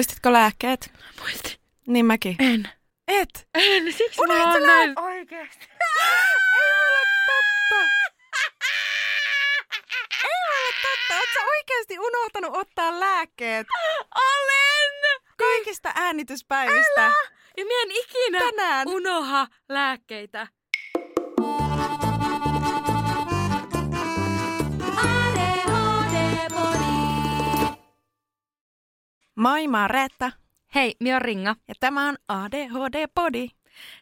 Muistitko lääkkeet? Muistin. Niin mäkin. En. Et? En, siksi Unohdit mä oon lää- näin. Oikeesti. Ei olla totta. Ei olla totta. Oot sä oikeesti unohtanut ottaa lääkkeet Olen! kaikista äänityspäivistä? Älä! Ja mä en ikinä Tänään. unoha lääkkeitä. Moi, mä oon Reetta Hei, mä oon Ringa. ja tämä on ADHD-podi.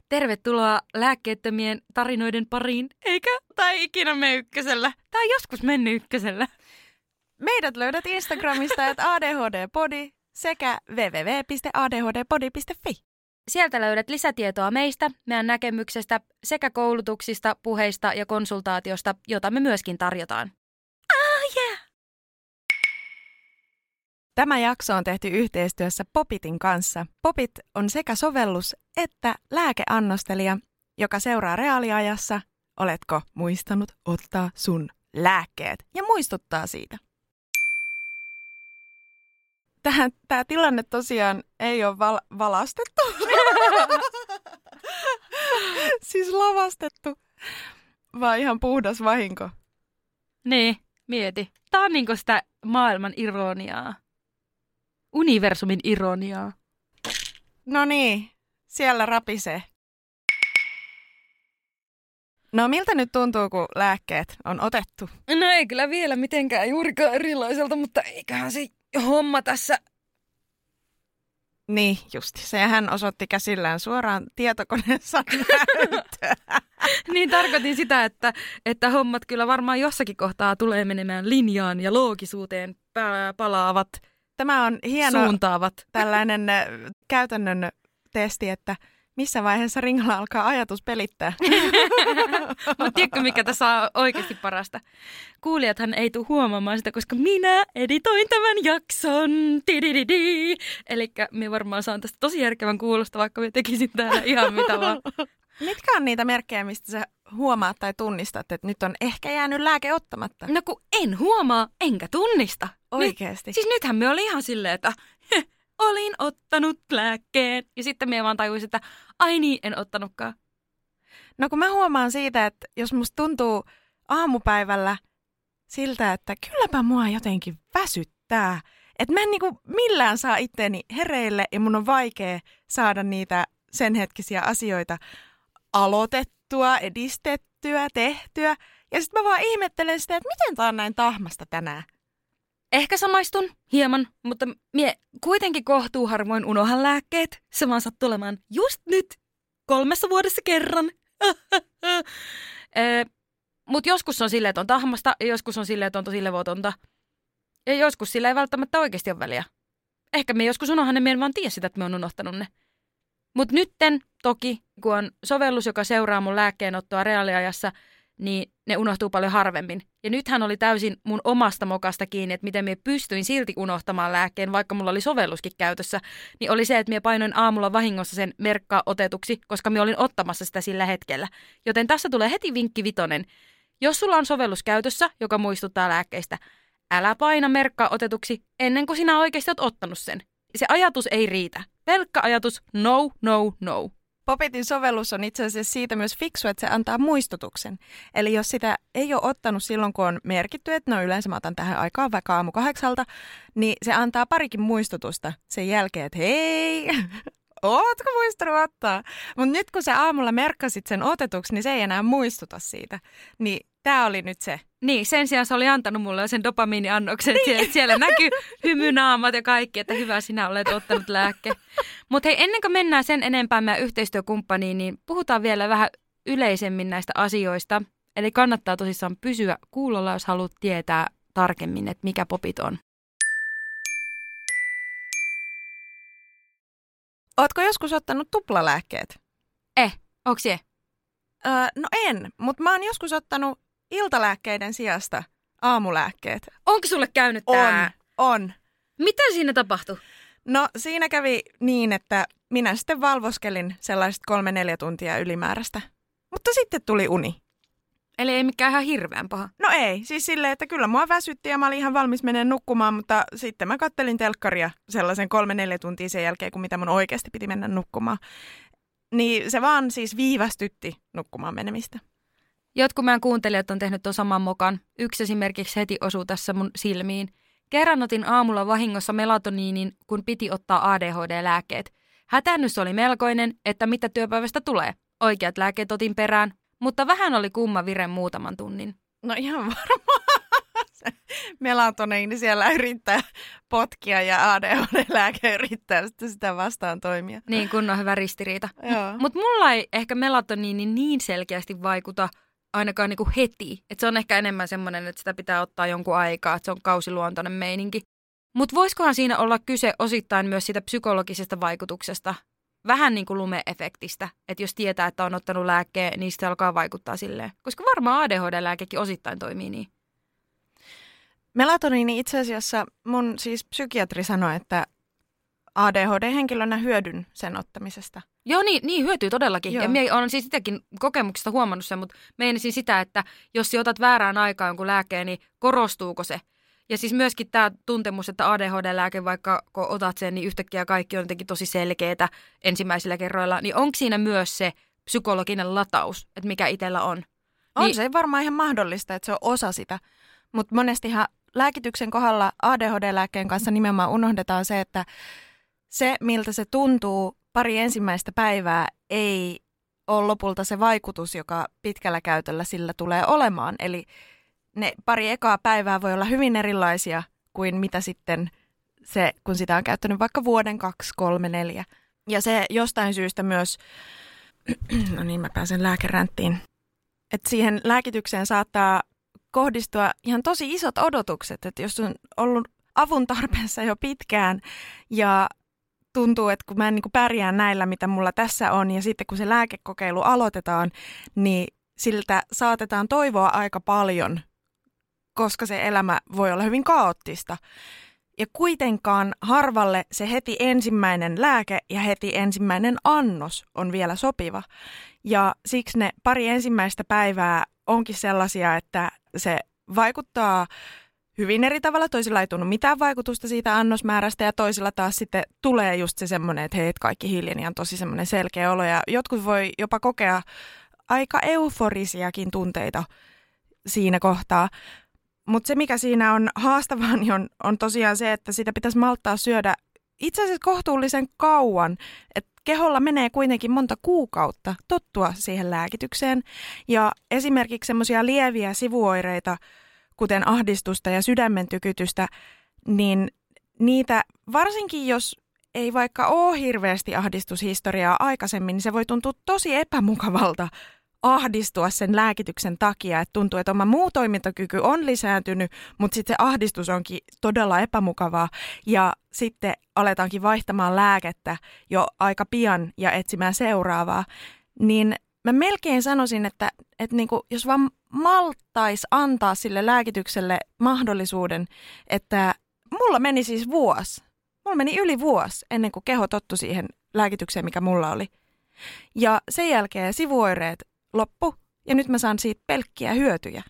Tervetuloa lääkkeettömien tarinoiden pariin. Eikä tai ikinä me ykkösellä. Tai joskus mennyt ykkösellä. Meidät löydät Instagramista at ADHD-podi sekä www.adhdpodi.fi. Sieltä löydät lisätietoa meistä, meidän näkemyksestä sekä koulutuksista, puheista ja konsultaatiosta, jota me myöskin tarjotaan. Ah, yeah. Tämä jakso on tehty yhteistyössä Popitin kanssa. Popit on sekä sovellus että lääkeannostelija, joka seuraa reaaliajassa, oletko muistanut ottaa sun lääkkeet ja muistuttaa siitä. Tähän, tämä tilanne tosiaan ei ole val- valastettu. siis lavastettu, vaan ihan puhdas vahinko. Niin, mieti. Tää on niinku sitä maailman ironiaa. Universumin ironiaa. No niin, siellä rapisee. No miltä nyt tuntuu, kun lääkkeet on otettu? No ei kyllä vielä mitenkään juurikaan erilaiselta, mutta eiköhän se homma tässä... Niin, justi. Se hän osoitti käsillään suoraan tietokoneessa. Niin tarkoitin sitä, että, että hommat kyllä varmaan jossakin kohtaa tulee menemään linjaan ja loogisuuteen palaavat, Tämä on hieno suuntaavat. tällainen äh, käytännön testi, että missä vaiheessa ringalla alkaa ajatus pelittää. Mutta tiedätkö, mikä tässä on oikeasti parasta? Kuulijathan ei tule huomaamaan sitä, koska minä editoin tämän jakson. Eli me varmaan saan tästä tosi järkevän kuulosta, vaikka me tekisin täällä ihan mitä vaan. Mitkä on niitä merkkejä, mistä sä huomaat tai tunnistat, että nyt on ehkä jäänyt lääke ottamatta? No kun en huomaa, enkä tunnista. Oikeesti. Nyt, siis nythän me oli ihan silleen, että heh, olin ottanut lääkkeen. Ja sitten me vaan tajusin, että ai niin, en ottanutkaan. No kun mä huomaan siitä, että jos musta tuntuu aamupäivällä siltä, että kylläpä mua jotenkin väsyttää. Että mä en niinku millään saa itteeni hereille ja mun on vaikea saada niitä sen hetkisiä asioita aloitettua, edistettyä, tehtyä. Ja sitten mä vaan ihmettelen sitä, että miten tää on näin tahmasta tänään. Ehkä samaistun hieman, mutta mie kuitenkin kohtuu harvoin unohan lääkkeet. Se vaan sattuu olemaan just nyt, kolmessa vuodessa kerran. Mutta joskus on silleen, että on tahmasta, ja joskus on silleen, että on tosi levotonta. Ja joskus sillä ei välttämättä oikeasti ole väliä. Ehkä me joskus unohan ne, me en vaan tiedä sitä, että me on unohtanut ne. Mutta nytten toki, kun on sovellus, joka seuraa mun lääkkeenottoa reaaliajassa, niin ne unohtuu paljon harvemmin. Ja nythän oli täysin mun omasta mokasta kiinni, että miten me pystyin silti unohtamaan lääkkeen, vaikka mulla oli sovelluskin käytössä, niin oli se, että me painoin aamulla vahingossa sen merkkaa otetuksi, koska me olin ottamassa sitä sillä hetkellä. Joten tässä tulee heti vinkki vitonen. Jos sulla on sovellus käytössä, joka muistuttaa lääkkeistä, älä paina merkkaa otetuksi ennen kuin sinä oikeasti oot ottanut sen. Se ajatus ei riitä. Pelkkä ajatus, no, no, no. Popitin sovellus on itse asiassa siitä myös fiksu, että se antaa muistutuksen. Eli jos sitä ei ole ottanut silloin, kun on merkitty, että no yleensä mä otan tähän aikaan vaikka aamu kahdeksalta, niin se antaa parikin muistutusta sen jälkeen, että hei, ootko muistanut ottaa? Mutta nyt kun sä aamulla merkkasit sen otetuksi, niin se ei enää muistuta siitä. Niin tämä oli nyt se. Niin, sen sijaan se oli antanut mulle sen dopamiiniannoksen, että siellä, siellä näkyy hymynaamat ja kaikki, että hyvä sinä olet ottanut lääkke. Mutta hei, ennen kuin mennään sen enempää meidän yhteistyökumppaniin, niin puhutaan vielä vähän yleisemmin näistä asioista. Eli kannattaa tosissaan pysyä kuulolla, jos haluat tietää tarkemmin, että mikä popit on. Ootko joskus ottanut tuplalääkkeet? Eh, onks se? Öö, no en, mutta mä oon joskus ottanut iltalääkkeiden sijasta aamulääkkeet. Onko sulle käynyt tää? On, on. Mitä siinä tapahtui? No siinä kävi niin, että minä sitten valvoskelin sellaiset kolme neljä tuntia ylimääräistä. Mutta sitten tuli uni. Eli ei mikään ihan hirveän paha. No ei, siis silleen, että kyllä mua väsytti ja mä olin ihan valmis menemään nukkumaan, mutta sitten mä kattelin telkkaria sellaisen kolme neljä tuntia sen jälkeen, kun mitä mun oikeasti piti mennä nukkumaan. Niin se vaan siis viivästytti nukkumaan menemistä. Jotkut meidän kuuntelijat on tehnyt tuon saman mokan. Yksi esimerkiksi heti osuu tässä mun silmiin. Kerran otin aamulla vahingossa melatoniinin, kun piti ottaa ADHD-lääkkeet. Hätännys oli melkoinen, että mitä työpäivästä tulee. Oikeat lääkkeet otin perään, mutta vähän oli kumma vire muutaman tunnin. No ihan varmaan. Melatoniini siellä yrittää potkia ja ADHD-lääke yrittää sitten sitä vastaan toimia. Niin, kun on hyvä ristiriita. Mutta mulla ei ehkä melatoniini niin selkeästi vaikuta ainakaan niinku heti. Et se on ehkä enemmän semmoinen, että sitä pitää ottaa jonkun aikaa, että se on kausiluontoinen meininki. Mutta voisikohan siinä olla kyse osittain myös siitä psykologisesta vaikutuksesta, vähän niin kuin lumeefektistä, että jos tietää, että on ottanut lääkkeen, niin se alkaa vaikuttaa silleen. Koska varmaan ADHD-lääkekin osittain toimii niin. Melatoniini itse asiassa mun siis psykiatri sanoi, että ADHD-henkilönä hyödyn sen ottamisesta. Joo, niin, niin hyötyy todellakin. Joo. Ja minä olen siis sitäkin kokemuksesta huomannut sen, mutta meinasin sitä, että jos otat väärään aikaan jonkun lääkkeen, niin korostuuko se? Ja siis myöskin tämä tuntemus, että ADHD-lääke, vaikka kun otat sen, niin yhtäkkiä kaikki on jotenkin tosi selkeää ensimmäisillä kerroilla, niin onko siinä myös se psykologinen lataus, että mikä itsellä on? On Niin- se varmaan ihan mahdollista, että se on osa sitä. Mutta monestihan lääkityksen kohdalla ADHD-lääkkeen kanssa nimenomaan unohdetaan se, että se, miltä se tuntuu pari ensimmäistä päivää, ei ole lopulta se vaikutus, joka pitkällä käytöllä sillä tulee olemaan. Eli ne pari ekaa päivää voi olla hyvin erilaisia kuin mitä sitten se, kun sitä on käyttänyt vaikka vuoden, kaksi, kolme, neljä. Ja se jostain syystä myös, no niin mä pääsen lääkeränttiin, että siihen lääkitykseen saattaa kohdistua ihan tosi isot odotukset, että jos on ollut avun tarpeessa jo pitkään ja tuntuu, että kun mä en niin pärjää näillä, mitä mulla tässä on, ja sitten kun se lääkekokeilu aloitetaan, niin siltä saatetaan toivoa aika paljon, koska se elämä voi olla hyvin kaoottista. Ja kuitenkaan harvalle se heti ensimmäinen lääke ja heti ensimmäinen annos on vielä sopiva. Ja siksi ne pari ensimmäistä päivää onkin sellaisia, että se vaikuttaa hyvin eri tavalla. Toisilla ei tunnu mitään vaikutusta siitä annosmäärästä ja toisilla taas sitten tulee just se semmoinen, että hei, kaikki hiljeni on tosi semmoinen selkeä olo. Ja jotkut voi jopa kokea aika euforisiakin tunteita siinä kohtaa. Mutta se, mikä siinä on haastavaa, niin on, on tosiaan se, että sitä pitäisi malttaa syödä itse asiassa kohtuullisen kauan. Että keholla menee kuitenkin monta kuukautta tottua siihen lääkitykseen. Ja esimerkiksi semmoisia lieviä sivuoireita, kuten ahdistusta ja sydämen tykytystä, niin niitä varsinkin jos ei vaikka ole hirveästi ahdistushistoriaa aikaisemmin, niin se voi tuntua tosi epämukavalta ahdistua sen lääkityksen takia, että tuntuu, että oma muu toimintakyky on lisääntynyt, mutta sitten se ahdistus onkin todella epämukavaa. Ja sitten aletaankin vaihtamaan lääkettä jo aika pian ja etsimään seuraavaa, niin mä melkein sanoisin, että, että niinku, jos vaan maltais antaa sille lääkitykselle mahdollisuuden, että mulla meni siis vuosi, mulla meni yli vuosi ennen kuin keho tottu siihen lääkitykseen, mikä mulla oli. Ja sen jälkeen sivuoireet loppu ja nyt mä saan siitä pelkkiä hyötyjä.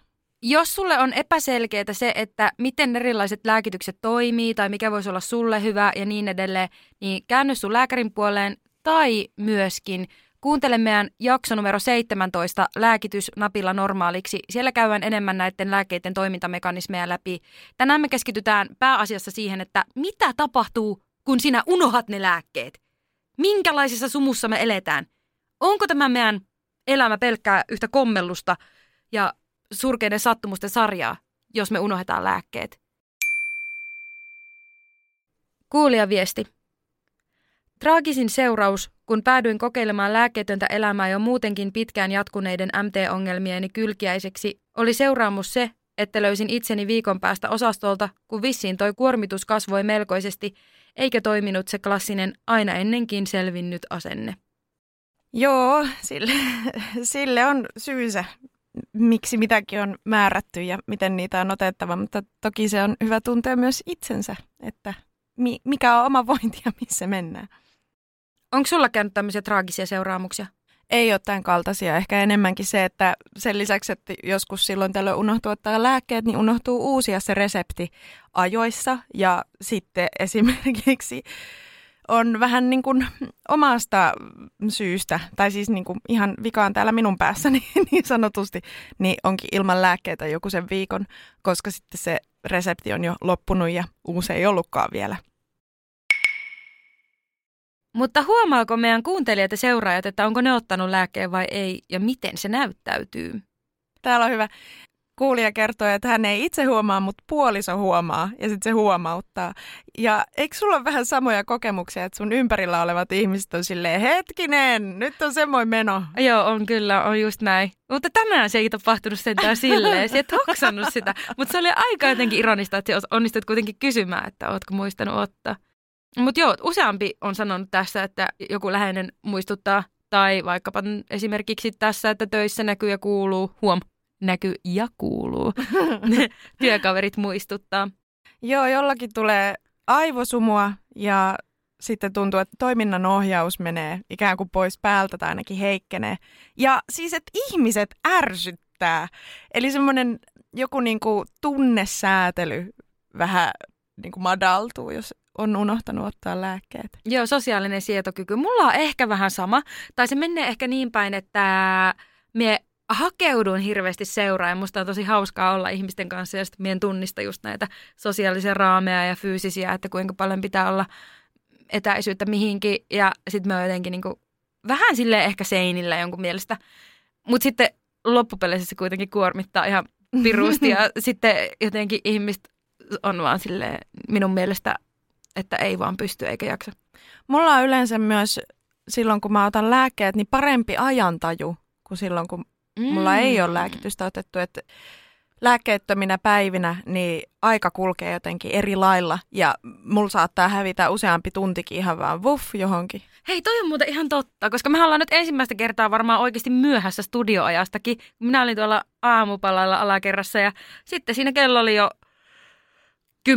Jos sulle on epäselkeää se, että miten erilaiset lääkitykset toimii tai mikä voisi olla sulle hyvä ja niin edelleen, niin käänny sun lääkärin puoleen tai myöskin kuuntele meidän jakso numero 17 lääkitys napilla normaaliksi. Siellä käydään enemmän näiden lääkkeiden toimintamekanismeja läpi. Tänään me keskitytään pääasiassa siihen, että mitä tapahtuu, kun sinä unohat ne lääkkeet. Minkälaisessa sumussa me eletään? Onko tämä meidän elämä pelkkää yhtä kommellusta ja surkeiden sattumusten sarjaa, jos me unohdetaan lääkkeet. Kuulija viesti. Traagisin seuraus, kun päädyin kokeilemaan lääkkeetöntä elämää jo muutenkin pitkään jatkuneiden MT-ongelmieni kylkiäiseksi, oli seuraamus se, että löysin itseni viikon päästä osastolta, kun vissiin toi kuormitus kasvoi melkoisesti, eikä toiminut se klassinen aina ennenkin selvinnyt asenne. Joo, sille, sille on syynsä, miksi mitäkin on määrätty ja miten niitä on otettava, mutta toki se on hyvä tuntea myös itsensä, että mi, mikä on oma vointi ja missä mennään. Onko sulla käynyt tämmöisiä traagisia seuraamuksia? Ei ole tämän kaltaisia. Ehkä enemmänkin se, että sen lisäksi, että joskus silloin tällöin unohtuu ottaa lääkkeet, niin unohtuu uusia se resepti ajoissa. Ja sitten esimerkiksi on vähän niin kuin omasta syystä, tai siis niin kuin ihan vikaan täällä minun päässäni niin sanotusti, niin onkin ilman lääkkeitä joku sen viikon, koska sitten se resepti on jo loppunut ja uusi ei ollutkaan vielä. Mutta huomaako meidän kuuntelijat ja seuraajat, että onko ne ottanut lääkkeen vai ei ja miten se näyttäytyy? Täällä on hyvä. Kuulija kertoo, että hän ei itse huomaa, mutta puoliso huomaa ja sitten se huomauttaa. Ja eikö sulla ole vähän samoja kokemuksia, että sun ympärillä olevat ihmiset on silleen, hetkinen, nyt on semmoinen meno. Joo, on kyllä, on just näin. Mutta tänään se ei tapahtunut sentään silleen, se et hoksannut sitä. Mutta se oli aika jotenkin ironista, että onnistut kuitenkin kysymään, että ootko muistanut ottaa. Mutta joo, useampi on sanonut tässä, että joku läheinen muistuttaa, tai vaikkapa esimerkiksi tässä, että töissä näkyy ja kuuluu, huom, näkyy ja kuuluu, työkaverit muistuttaa. Joo, jollakin tulee aivosumua ja sitten tuntuu, että toiminnan ohjaus menee ikään kuin pois päältä tai ainakin heikkenee. Ja siis, että ihmiset ärsyttää. Eli semmoinen joku niinku tunnesäätely vähän niinku madaltuu, jos on unohtanut ottaa lääkkeet. Joo, sosiaalinen sietokyky. Mulla on ehkä vähän sama. Tai se menee ehkä niin päin, että mie hakeudun hirveästi seuraan. Musta on tosi hauskaa olla ihmisten kanssa ja sitten mien tunnista just näitä sosiaalisia raameja ja fyysisiä, että kuinka paljon pitää olla etäisyyttä mihinkin. Ja sitten mä jotenkin niinku vähän sille ehkä seinillä jonkun mielestä. Mutta sitten loppupeleissä se kuitenkin kuormittaa ihan pirusti ja sitten jotenkin ihmiset on vaan sille minun mielestä että ei vaan pysty eikä jaksa. Mulla on yleensä myös silloin, kun mä otan lääkkeet, niin parempi ajantaju kuin silloin, kun mm. mulla ei ole lääkitystä otettu. Että lääkkeettöminä päivinä niin aika kulkee jotenkin eri lailla ja mulla saattaa hävitä useampi tuntikin ihan vaan vuff johonkin. Hei, toi on muuten ihan totta, koska me ollaan nyt ensimmäistä kertaa varmaan oikeasti myöhässä studioajastakin. Minä olin tuolla aamupalalla alakerrassa ja sitten siinä kello oli jo 10-20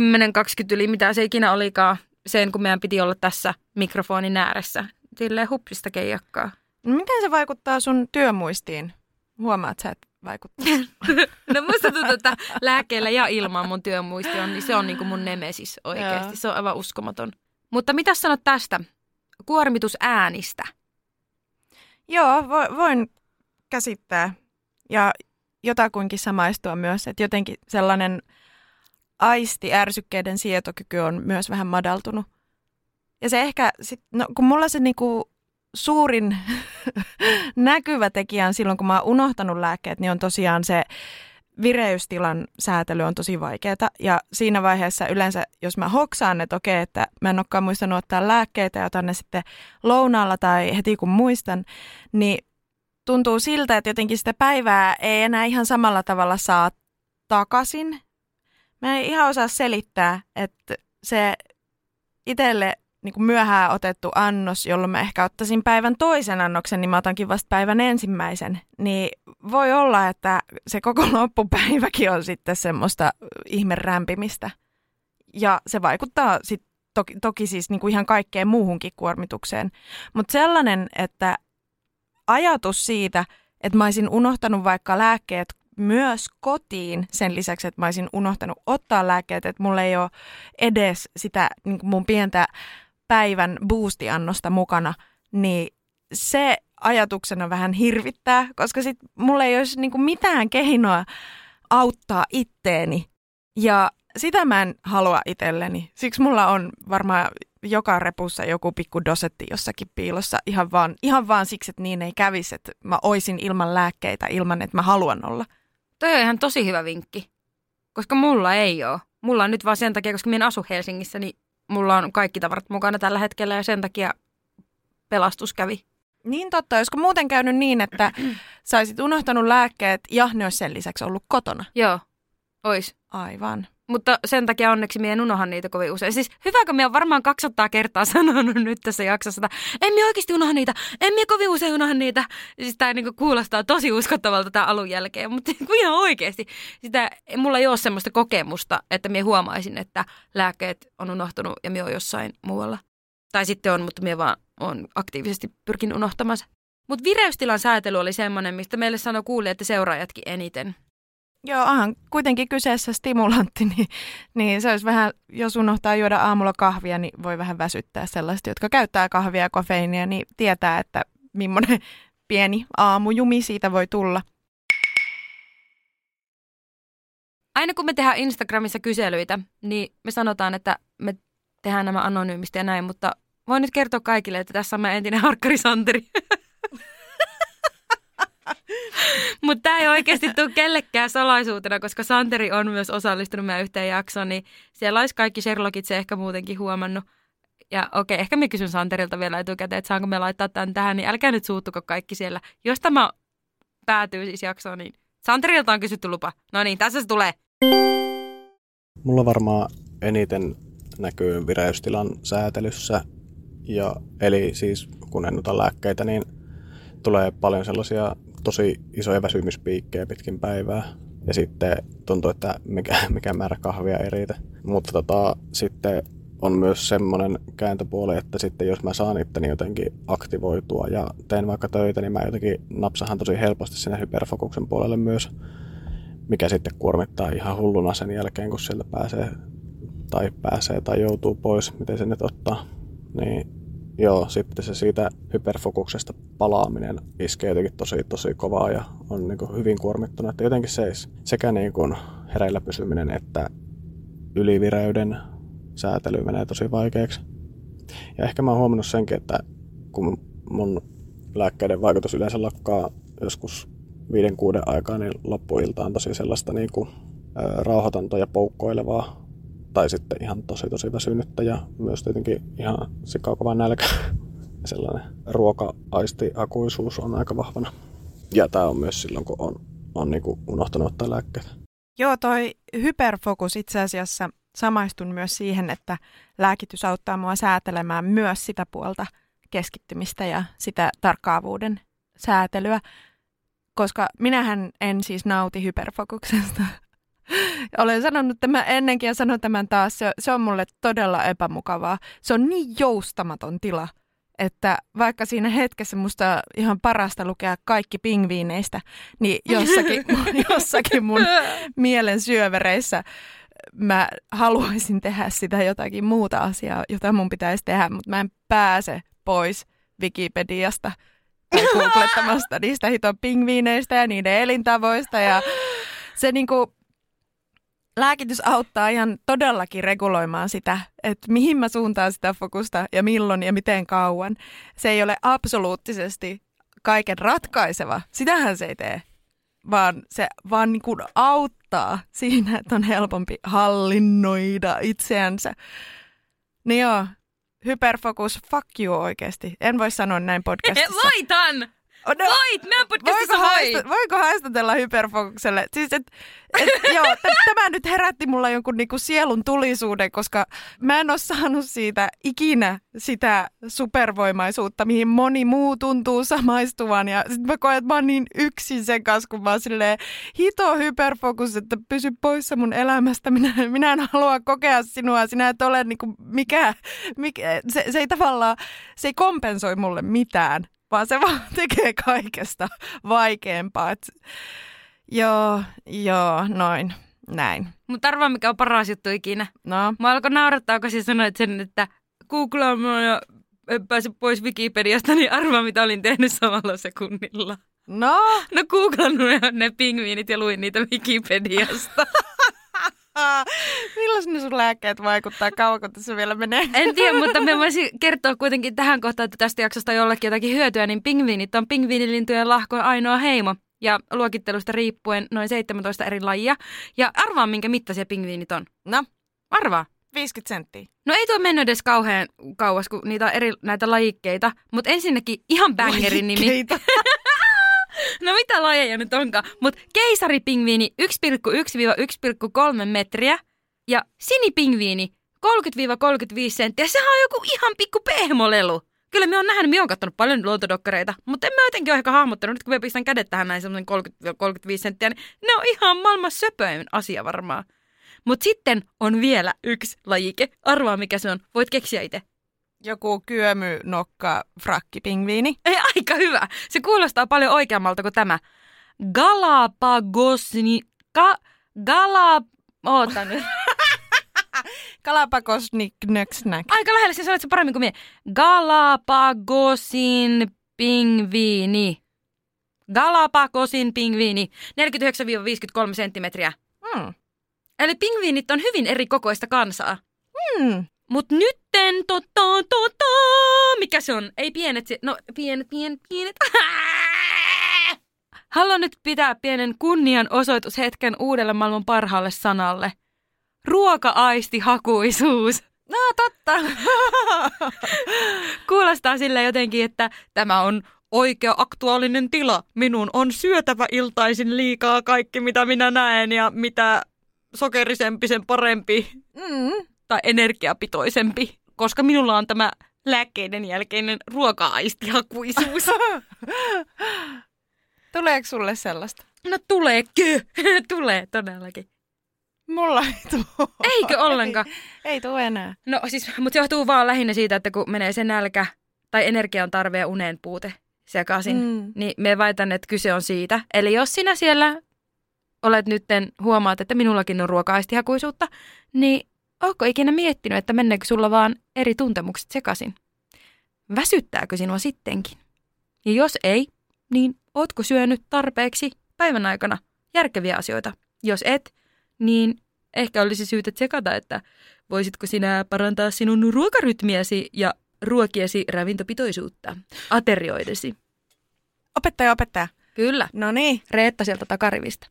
yli, mitä se ikinä olikaan, sen kun meidän piti olla tässä mikrofonin ääressä. Silleen hupsista keijakkaa. No miten se vaikuttaa sun työmuistiin? Huomaat sä, että vaikuttaa? no musta tuntuu, että lääkkeellä ja ilman mun työmuisti on, niin se on niin kuin mun nemesis oikeasti. Joo. Se on aivan uskomaton. Mutta mitä sanot tästä? Kuormitus äänistä. Joo, vo, voin käsittää. Ja jotakuinkin samaistua myös, että jotenkin sellainen aisti ärsykkeiden sietokyky on myös vähän madaltunut. Ja se ehkä, sit, no, kun mulla se niinku suurin näkyvä tekijä on silloin, kun mä oon unohtanut lääkkeet, niin on tosiaan se vireystilan säätely on tosi vaikeaa. Ja siinä vaiheessa yleensä, jos mä hoksaan, että okei, että mä en olekaan muistanut ottaa lääkkeitä ja otan ne sitten lounaalla tai heti kun muistan, niin tuntuu siltä, että jotenkin sitä päivää ei enää ihan samalla tavalla saa takaisin. Mä en ihan osaa selittää, että se itselle niin kuin myöhään otettu annos, jolloin mä ehkä ottaisin päivän toisen annoksen, niin mä otankin vasta päivän ensimmäisen. Niin voi olla, että se koko loppupäiväkin on sitten semmoista ihmerämpimistä. Ja se vaikuttaa sitten toki, toki siis niin kuin ihan kaikkeen muuhunkin kuormitukseen. Mutta sellainen, että ajatus siitä, että mä olisin unohtanut vaikka lääkkeet myös kotiin sen lisäksi, että mä olisin unohtanut ottaa lääkkeet, että mulla ei ole edes sitä niin mun pientä päivän boostiannosta mukana, niin se ajatuksena vähän hirvittää, koska sit mulla ei olisi niin mitään keinoa auttaa itteeni. Ja sitä mä en halua itselleni. Siksi mulla on varmaan joka repussa joku pikku dosetti jossakin piilossa ihan vaan, ihan vaan siksi, että niin ei kävisi, että mä oisin ilman lääkkeitä ilman, että mä haluan olla. Toi on ihan tosi hyvä vinkki, koska mulla ei ole. Mulla on nyt vaan sen takia, koska minä asu Helsingissä, niin mulla on kaikki tavarat mukana tällä hetkellä ja sen takia pelastus kävi. Niin totta, olisiko muuten käynyt niin, että sä olisit unohtanut lääkkeet ja ne olisi sen lisäksi ollut kotona? Joo. Ois. Aivan. Mutta sen takia onneksi mie en unohan niitä kovin usein. Siis hyvä, kun me on varmaan 200 kertaa sanonut nyt tässä jaksossa, että en mie oikeasti unoha niitä, en mie kovin usein unoha niitä. Siis tämä niinku kuulostaa tosi uskottavalta tämä alun jälkeen, mutta niinku ihan oikeasti. Sitä, mulla ei ole semmoista kokemusta, että mie huomaisin, että lääkkeet on unohtunut ja mie on jossain muualla. Tai sitten on, mutta mie vaan on aktiivisesti pyrkin unohtamaan. Mutta vireystilan säätely oli semmoinen, mistä meille sanoi kuulijat ja seuraajatkin eniten. Joo, onhan kuitenkin kyseessä stimulantti, niin, niin se olisi vähän, jos unohtaa juoda aamulla kahvia, niin voi vähän väsyttää sellaiset, jotka käyttää kahvia ja kofeiinia, niin tietää, että millainen pieni aamujumi siitä voi tulla. Aina kun me tehdään Instagramissa kyselyitä, niin me sanotaan, että me tehdään nämä anonyymisti ja näin, mutta voin nyt kertoa kaikille, että tässä on meidän entinen harkkari Santeri. Mutta tämä ei oikeasti tule kellekään salaisuutena, koska Santeri on myös osallistunut meidän yhteen jaksoon, niin siellä olisi kaikki Sherlockit se ehkä muutenkin huomannut. Ja okei, ehkä me kysyn Santerilta vielä etukäteen, että saanko me laittaa tämän tähän, niin älkää nyt suuttuko kaikki siellä. Jos tämä päätyy siis jaksoon, niin Santerilta on kysytty lupa. No niin, tässä se tulee. Mulla varmaan eniten näkyy vireystilan säätelyssä. Ja, eli siis kun en ota lääkkeitä, niin tulee paljon sellaisia tosi isoja väsymyspiikkejä pitkin päivää. Ja sitten tuntuu, että mikä, mikä määrä kahvia ei riitä. Mutta tota, sitten on myös semmoinen kääntöpuoli, että sitten jos mä saan itteni jotenkin aktivoitua ja teen vaikka töitä, niin mä jotenkin napsahan tosi helposti sinne hyperfokuksen puolelle myös, mikä sitten kuormittaa ihan hulluna sen jälkeen, kun sieltä pääsee tai pääsee tai joutuu pois, miten se nyt ottaa. Niin joo, sitten se siitä hyperfokuksesta palaaminen iskee jotenkin tosi, tosi kovaa ja on niin kuin hyvin kuormittunut. Että jotenkin se sekä niin kuin hereillä pysyminen että ylivireyden säätely menee tosi vaikeaksi. Ja ehkä mä oon huomannut senkin, että kun mun lääkkeiden vaikutus yleensä lakkaa joskus viiden kuuden aikaa, niin loppuilta on tosi sellaista niin kuin, rauhatonta ja poukkoilevaa tai sitten ihan tosi tosi väsynyttä ja myös tietenkin ihan sikakova nälkä. Sellainen ruoka-aistiakuisuus on aika vahvana. Ja tämä on myös silloin, kun on, on niin kuin unohtanut ottaa lääkkeitä. Joo, toi hyperfokus itse asiassa samaistun myös siihen, että lääkitys auttaa mua säätelemään myös sitä puolta keskittymistä ja sitä tarkkaavuuden säätelyä, koska minähän en siis nauti hyperfokuksesta. Olen sanonut tämän ennenkin ja sanon tämän taas. Se, se on mulle todella epämukavaa. Se on niin joustamaton tila, että vaikka siinä hetkessä musta ihan parasta lukea kaikki pingviineistä, niin jossakin, jossakin mun mielen syövereissä mä haluaisin tehdä sitä jotakin muuta asiaa, jota mun pitäisi tehdä, mutta mä en pääse pois Wikipediasta tai googlettamasta niistä hiton pingviineistä ja niiden elintavoista ja se niinku, lääkitys auttaa ihan todellakin reguloimaan sitä, että mihin mä suuntaan sitä fokusta ja milloin ja miten kauan. Se ei ole absoluuttisesti kaiken ratkaiseva. Sitähän se ei tee, vaan se vaan niin kuin auttaa siinä, että on helpompi hallinnoida itseänsä. Niin joo, hyperfokus, fuck you oikeasti. En voi sanoa näin podcastissa. Laitan! No, Voit, meidän podcastissa voiko, voi. haista, voiko haistatella hyperfokukselle? Siis et, et, joo, t- tämä nyt herätti mulla jonkun niinku sielun tulisuuden, koska mä en ole saanut siitä ikinä sitä supervoimaisuutta, mihin moni muu tuntuu samaistuvan. Ja sit mä koen, että mä oon niin yksin sen kanssa, kun mä oon silleen hito hyperfokus, että pysy poissa mun elämästä. Minä, minä en halua kokea sinua, sinä et ole niinku mikä, mikä se, se ei tavallaan, se ei kompensoi mulle mitään vaan se vaan tekee kaikesta vaikeampaa. Et, joo, joo, noin, näin. Mutta arvaa, mikä on paras juttu ikinä. No, Mä alkoi naurattaa, kun sä sanoit sen, että googlaamaan ja en pääse pois Wikipediasta, niin arvaa, mitä olin tehnyt samalla sekunnilla. no, No googlannut ne pingviinit ja luin niitä Wikipediasta. milloin ne sun lääkkeet vaikuttaa, kauanko tässä vielä menee? En tiedä, mutta me voisin kertoa kuitenkin tähän kohtaan, että tästä jaksosta jollekin jotakin hyötyä, niin pingviinit on pingviinilintujen lahko ainoa heimo. Ja luokittelusta riippuen noin 17 eri lajia. Ja arvaa, minkä mittaisia pingviinit on. No, Arvaa. 50 senttiä. No ei tuo mennyt edes kauhean kauas, kun niitä on eri näitä lajikkeita. Mutta ensinnäkin ihan bangerin nimi. No mitä lajeja nyt onkaan? Mutta keisaripingviini 1,1-1,3 metriä ja sinipingviini 30-35 senttiä. Sehän on joku ihan pikku pehmolelu. Kyllä me on nähnyt, me on katsonut paljon luontodokkareita, mutta en mä jotenkin ole ehkä hahmottanut, nyt kun me pistän kädet tähän näin semmoisen 30-35 senttiä, niin ne on ihan maailman söpöin asia varmaan. Mutta sitten on vielä yksi lajike. Arvaa mikä se on. Voit keksiä itse. Joku kyömy, nokka, frakkipingviini. Ei, aika hyvä. Se kuulostaa paljon oikeammalta kuin tämä. Galapagosni... Ka, gala... Oota nyt. Galapagos niknöksnäk. Aika lähellä, siis olet se paremmin kuin minä. Galapagosin pingviini. Galapagosin pingviini. 49-53 senttimetriä. Hmm. Eli pingviinit on hyvin eri kokoista kansaa. Hmm. Mut nytten, tota, tota, mikä se on? Ei pienet, se- no pienet, pienet, pienet. Haluan nyt pitää pienen kunnianosoitushetken uudelle maailman parhaalle sanalle. Ruoka-aistihakuisuus. No totta. Kuulostaa sille jotenkin, että tämä on oikea aktuaalinen tila. Minun on syötävä iltaisin liikaa kaikki, mitä minä näen ja mitä sokerisempi, sen parempi mm. Tai energiapitoisempi, koska minulla on tämä lääkkeiden jälkeinen ruoka-aistihakuisuus. Tuleeko sulle sellaista? No tuleekö? Tulee todellakin. Mulla ei tuu. Eikö ollenkaan? Ei, ei tuu enää. No siis, mutta johtuu vaan lähinnä siitä, että kun menee se nälkä tai energian tarve ja unen puute sekaisin, Mm. niin me väitän, että kyse on siitä. Eli jos sinä siellä olet nytten, huomaat, että minullakin on ruoka-aistihakuisuutta, niin ootko ikinä miettinyt, että menneekö sulla vaan eri tuntemukset sekaisin? Väsyttääkö sinua sittenkin? Ja jos ei, niin ootko syönyt tarpeeksi päivän aikana järkeviä asioita? Jos et, niin ehkä olisi syytä tsekata, että voisitko sinä parantaa sinun ruokarytmiäsi ja ruokiesi ravintopitoisuutta aterioidesi. Opettaja, opettaja. Kyllä. No niin. Reetta sieltä takarivistä.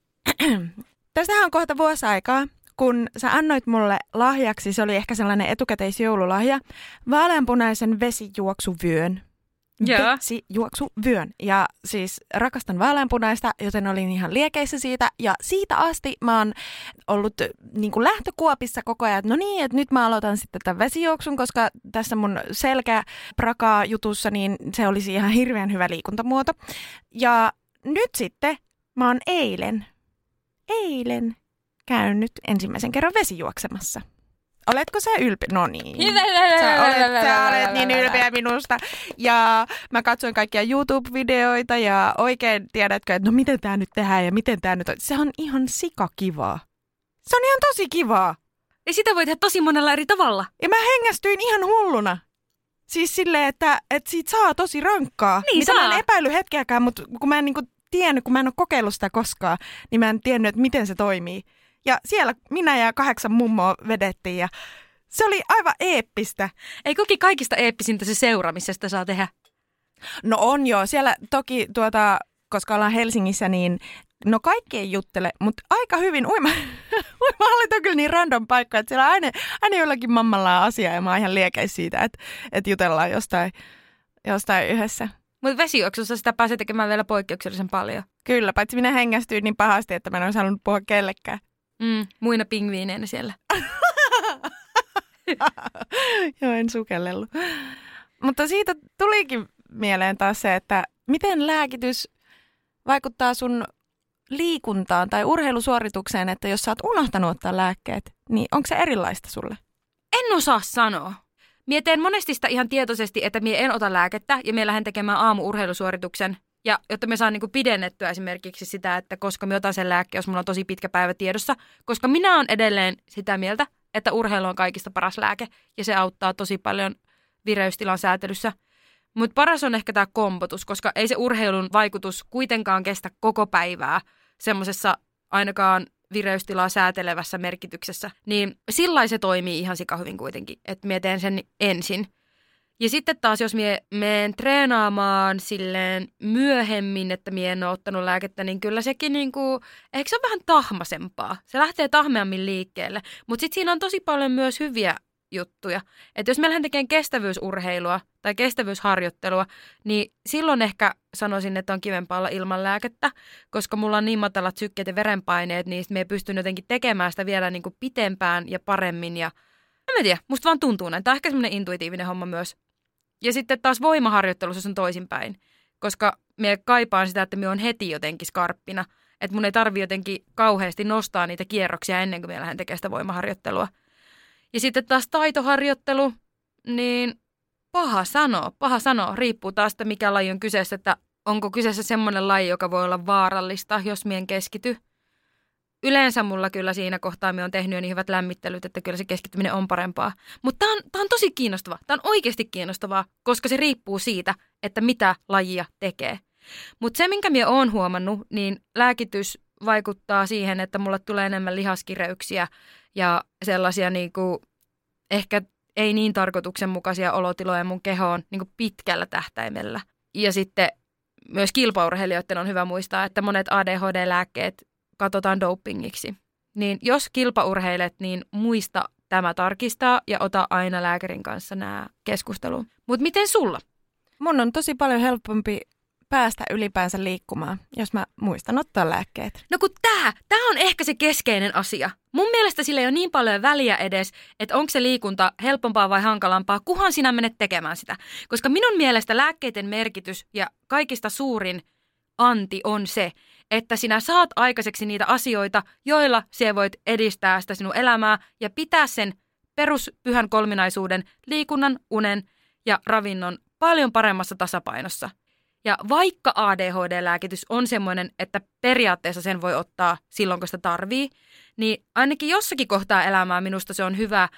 Tästähän on kohta vuosi aikaa, kun sä annoit mulle lahjaksi, se oli ehkä sellainen etukäteisjoululahja, vaaleanpunaisen vesijuoksuvyön. Joo. Vesijuoksuvyön. Ja siis rakastan vaaleanpunaista, joten olin ihan liekeissä siitä. Ja siitä asti mä oon ollut niin kuin lähtökuopissa koko ajan, että no niin, että nyt mä aloitan sitten tämän vesijuoksun, koska tässä mun selkä prakaa jutussa, niin se olisi ihan hirveän hyvä liikuntamuoto. Ja nyt sitten mä oon eilen, eilen käynyt ensimmäisen kerran vesijuoksemassa. Oletko sä ylpeä? No niin. Sä olet, sä olet niin ylpeä minusta. Ja mä katsoin kaikkia YouTube-videoita ja oikein tiedätkö, että no miten tää nyt tehdään ja miten tää nyt on. Se on ihan sikakivaa. Se on ihan tosi kivaa. Ja sitä voi tehdä tosi monella eri tavalla. Ja mä hengästyin ihan hulluna. Siis silleen, että, että siitä saa tosi rankkaa. Niin mitä mä saa. en epäily hetkeäkään, mutta kun mä en niinku tiennyt, kun mä en ole kokeillut sitä koskaan, niin mä en tiennyt, että miten se toimii. Ja siellä minä ja kahdeksan mummoa vedettiin ja se oli aivan eeppistä. Ei koki kaikista eeppisintä se seura, missä sitä saa tehdä. No on joo. Siellä toki, tuota, koska ollaan Helsingissä, niin no kaikki ei juttele, mutta aika hyvin uima, uimahallit on kyllä niin random paikka, että siellä aina, aina jollakin mammalla on asia ja mä oon ihan liekeis siitä, että, että jutellaan jostain, jostain yhdessä. Mutta vesijuoksussa sitä pääsee tekemään vielä poikkeuksellisen paljon. Kyllä, paitsi minä hengästyin niin pahasti, että mä en olisi halunnut puhua kellekään. Mm, muina pingviineinä siellä. Joo, en sukellellut. Mutta siitä tulikin mieleen taas se, että miten lääkitys vaikuttaa sun liikuntaan tai urheilusuoritukseen, että jos sä oot unohtanut ottaa lääkkeet, niin onko se erilaista sulle? En osaa sanoa. Mie teen monesti sitä ihan tietoisesti, että mie en ota lääkettä ja mie lähden tekemään aamuurheilusuorituksen. Ja jotta me saan niinku pidennettyä esimerkiksi sitä, että koska me otan sen lääkkeen, jos mulla on tosi pitkä päivä tiedossa. Koska minä olen edelleen sitä mieltä, että urheilu on kaikista paras lääke ja se auttaa tosi paljon vireystilan säätelyssä. Mutta paras on ehkä tämä kompotus, koska ei se urheilun vaikutus kuitenkaan kestä koko päivää semmoisessa ainakaan vireystilaa säätelevässä merkityksessä. Niin sillä se toimii ihan sikahyvin kuitenkin, että mie teen sen ensin. Ja sitten taas, jos mie meen treenaamaan silleen myöhemmin, että mie en ole ottanut lääkettä, niin kyllä sekin niinku, ehkä se on vähän tahmasempaa. Se lähtee tahmeammin liikkeelle. Mutta sitten siinä on tosi paljon myös hyviä juttuja. Että jos me lähden tekemään kestävyysurheilua tai kestävyysharjoittelua, niin silloin ehkä sanoisin, että on kivempaa olla ilman lääkettä, koska mulla on niin matalat sykkeet ja verenpaineet, niin me ei pystyn jotenkin tekemään sitä vielä niin kuin pitempään ja paremmin. Ja en tiedä, musta vaan tuntuu näin. Tämä on ehkä semmoinen intuitiivinen homma myös. Ja sitten taas voimaharjoittelussa se on toisinpäin, koska me kaipaan sitä, että me on heti jotenkin skarppina. Että mun ei tarvi jotenkin kauheasti nostaa niitä kierroksia ennen kuin me lähden tekemään sitä voimaharjoittelua. Ja sitten taas taitoharjoittelu, niin paha sanoa, paha sanoa. Riippuu taas, että mikä laji on kyseessä, että onko kyseessä semmoinen laji, joka voi olla vaarallista, jos mien keskity. Yleensä mulla kyllä siinä kohtaa me on tehnyt jo niin hyvät lämmittelyt, että kyllä se keskittyminen on parempaa. Mutta tämä on, on tosi kiinnostavaa. Tämä on oikeasti kiinnostavaa, koska se riippuu siitä, että mitä lajia tekee. Mutta se, minkä minä olen huomannut, niin lääkitys vaikuttaa siihen, että mulle tulee enemmän lihaskireyksiä ja sellaisia niin kuin, ehkä ei niin tarkoituksenmukaisia olotiloja mun kehoon niin kuin pitkällä tähtäimellä. Ja sitten myös kilpaurheilijoiden on hyvä muistaa, että monet ADHD-lääkkeet katsotaan dopingiksi. Niin jos kilpaurheilet, niin muista tämä tarkistaa ja ota aina lääkärin kanssa nämä keskusteluun. Mutta miten sulla? Mun on tosi paljon helpompi päästä ylipäänsä liikkumaan, jos mä muistan ottaa lääkkeet. No kun tää, tää on ehkä se keskeinen asia. Mun mielestä sillä ei ole niin paljon väliä edes, että onko se liikunta helpompaa vai hankalampaa, kuhan sinä menet tekemään sitä. Koska minun mielestä lääkkeiden merkitys ja kaikista suurin anti on se, että sinä saat aikaiseksi niitä asioita, joilla sinä voit edistää sitä sinun elämää ja pitää sen peruspyhän kolminaisuuden, liikunnan, unen ja ravinnon paljon paremmassa tasapainossa. Ja vaikka ADHD-lääkitys on semmoinen, että periaatteessa sen voi ottaa silloin, kun sitä tarvii, niin ainakin jossakin kohtaa elämää minusta se on hyvä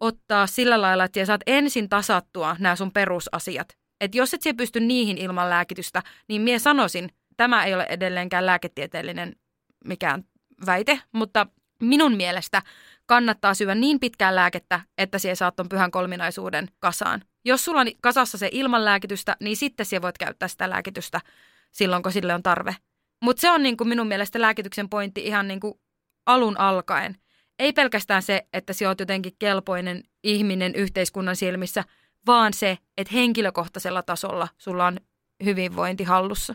ottaa sillä lailla, että saat ensin tasattua nämä sun perusasiat. Että jos et sä pysty niihin ilman lääkitystä, niin mie sanoisin, tämä ei ole edelleenkään lääketieteellinen mikään väite, mutta minun mielestä kannattaa syödä niin pitkään lääkettä, että sie saat ton pyhän kolminaisuuden kasaan. Jos sulla on kasassa se ilman lääkitystä, niin sitten sie voit käyttää sitä lääkitystä silloin, kun sille on tarve. Mutta se on niin kuin minun mielestä lääkityksen pointti ihan niin kuin alun alkaen. Ei pelkästään se, että sinä olet jotenkin kelpoinen ihminen yhteiskunnan silmissä, vaan se, että henkilökohtaisella tasolla sulla on hyvinvointi hallussa.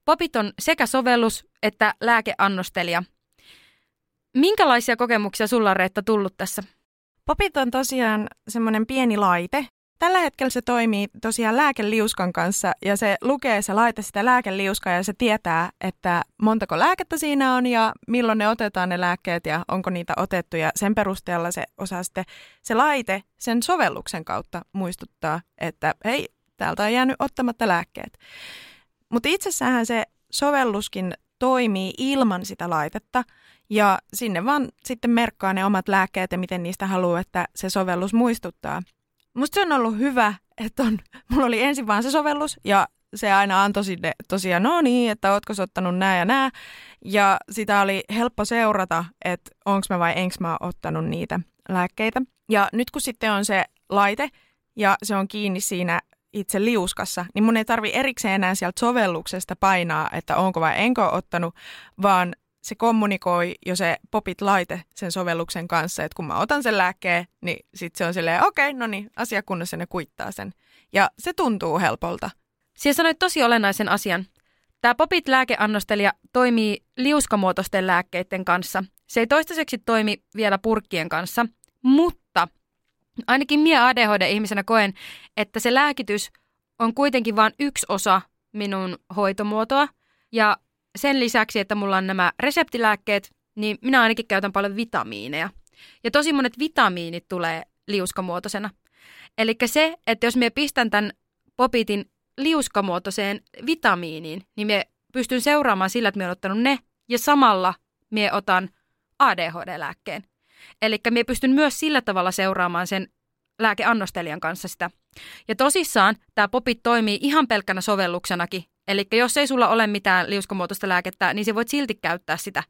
Popit on sekä sovellus että lääkeannostelija. Minkälaisia kokemuksia sulla Reetta tullut tässä? Popit on tosiaan semmoinen pieni laite. Tällä hetkellä se toimii tosiaan lääkeliuskan kanssa ja se lukee se laite sitä lääkeliuskaa ja se tietää, että montako lääkettä siinä on ja milloin ne otetaan ne lääkkeet ja onko niitä otettu ja sen perusteella se osaa sitten se laite sen sovelluksen kautta muistuttaa, että hei, täältä on jäänyt ottamatta lääkkeet. Mutta itsessähän se sovelluskin toimii ilman sitä laitetta ja sinne vaan sitten merkkaa ne omat lääkkeet ja miten niistä haluaa, että se sovellus muistuttaa. Musta se on ollut hyvä, että on, mulla oli ensin vaan se sovellus ja se aina antoi sinne tosiaan, no niin, että ootko ottanut nää ja nää. Ja sitä oli helppo seurata, että onko mä vai enks mä ottanut niitä lääkkeitä. Ja nyt kun sitten on se laite ja se on kiinni siinä itse liuskassa, niin mun ei tarvi erikseen enää sieltä sovelluksesta painaa, että onko vai enkö ottanut, vaan se kommunikoi jo se popit-laite sen sovelluksen kanssa, että kun mä otan sen lääkkeen, niin sitten se on silleen, okei, okay, no niin, asiakunnassa ne kuittaa sen. Ja se tuntuu helpolta. Siellä sanoit tosi olennaisen asian. Tämä Popit-lääkeannostelija toimii liuskamuotoisten lääkkeiden kanssa. Se ei toistaiseksi toimi vielä purkkien kanssa, mutta ainakin minä ADHD-ihmisenä koen, että se lääkitys on kuitenkin vain yksi osa minun hoitomuotoa. Ja sen lisäksi, että mulla on nämä reseptilääkkeet, niin minä ainakin käytän paljon vitamiineja. Ja tosi monet vitamiinit tulee liuskamuotoisena. Eli se, että jos minä pistän tämän popitin liuskamuotoiseen vitamiiniin, niin minä pystyn seuraamaan sillä, että minä olen ottanut ne ja samalla minä otan ADHD-lääkkeen. Eli minä pystyn myös sillä tavalla seuraamaan sen lääkeannostelijan kanssa sitä. Ja tosissaan tämä popit toimii ihan pelkkänä sovelluksenakin. Eli jos ei sulla ole mitään liuskamuotoista lääkettä, niin se voit silti käyttää sitä.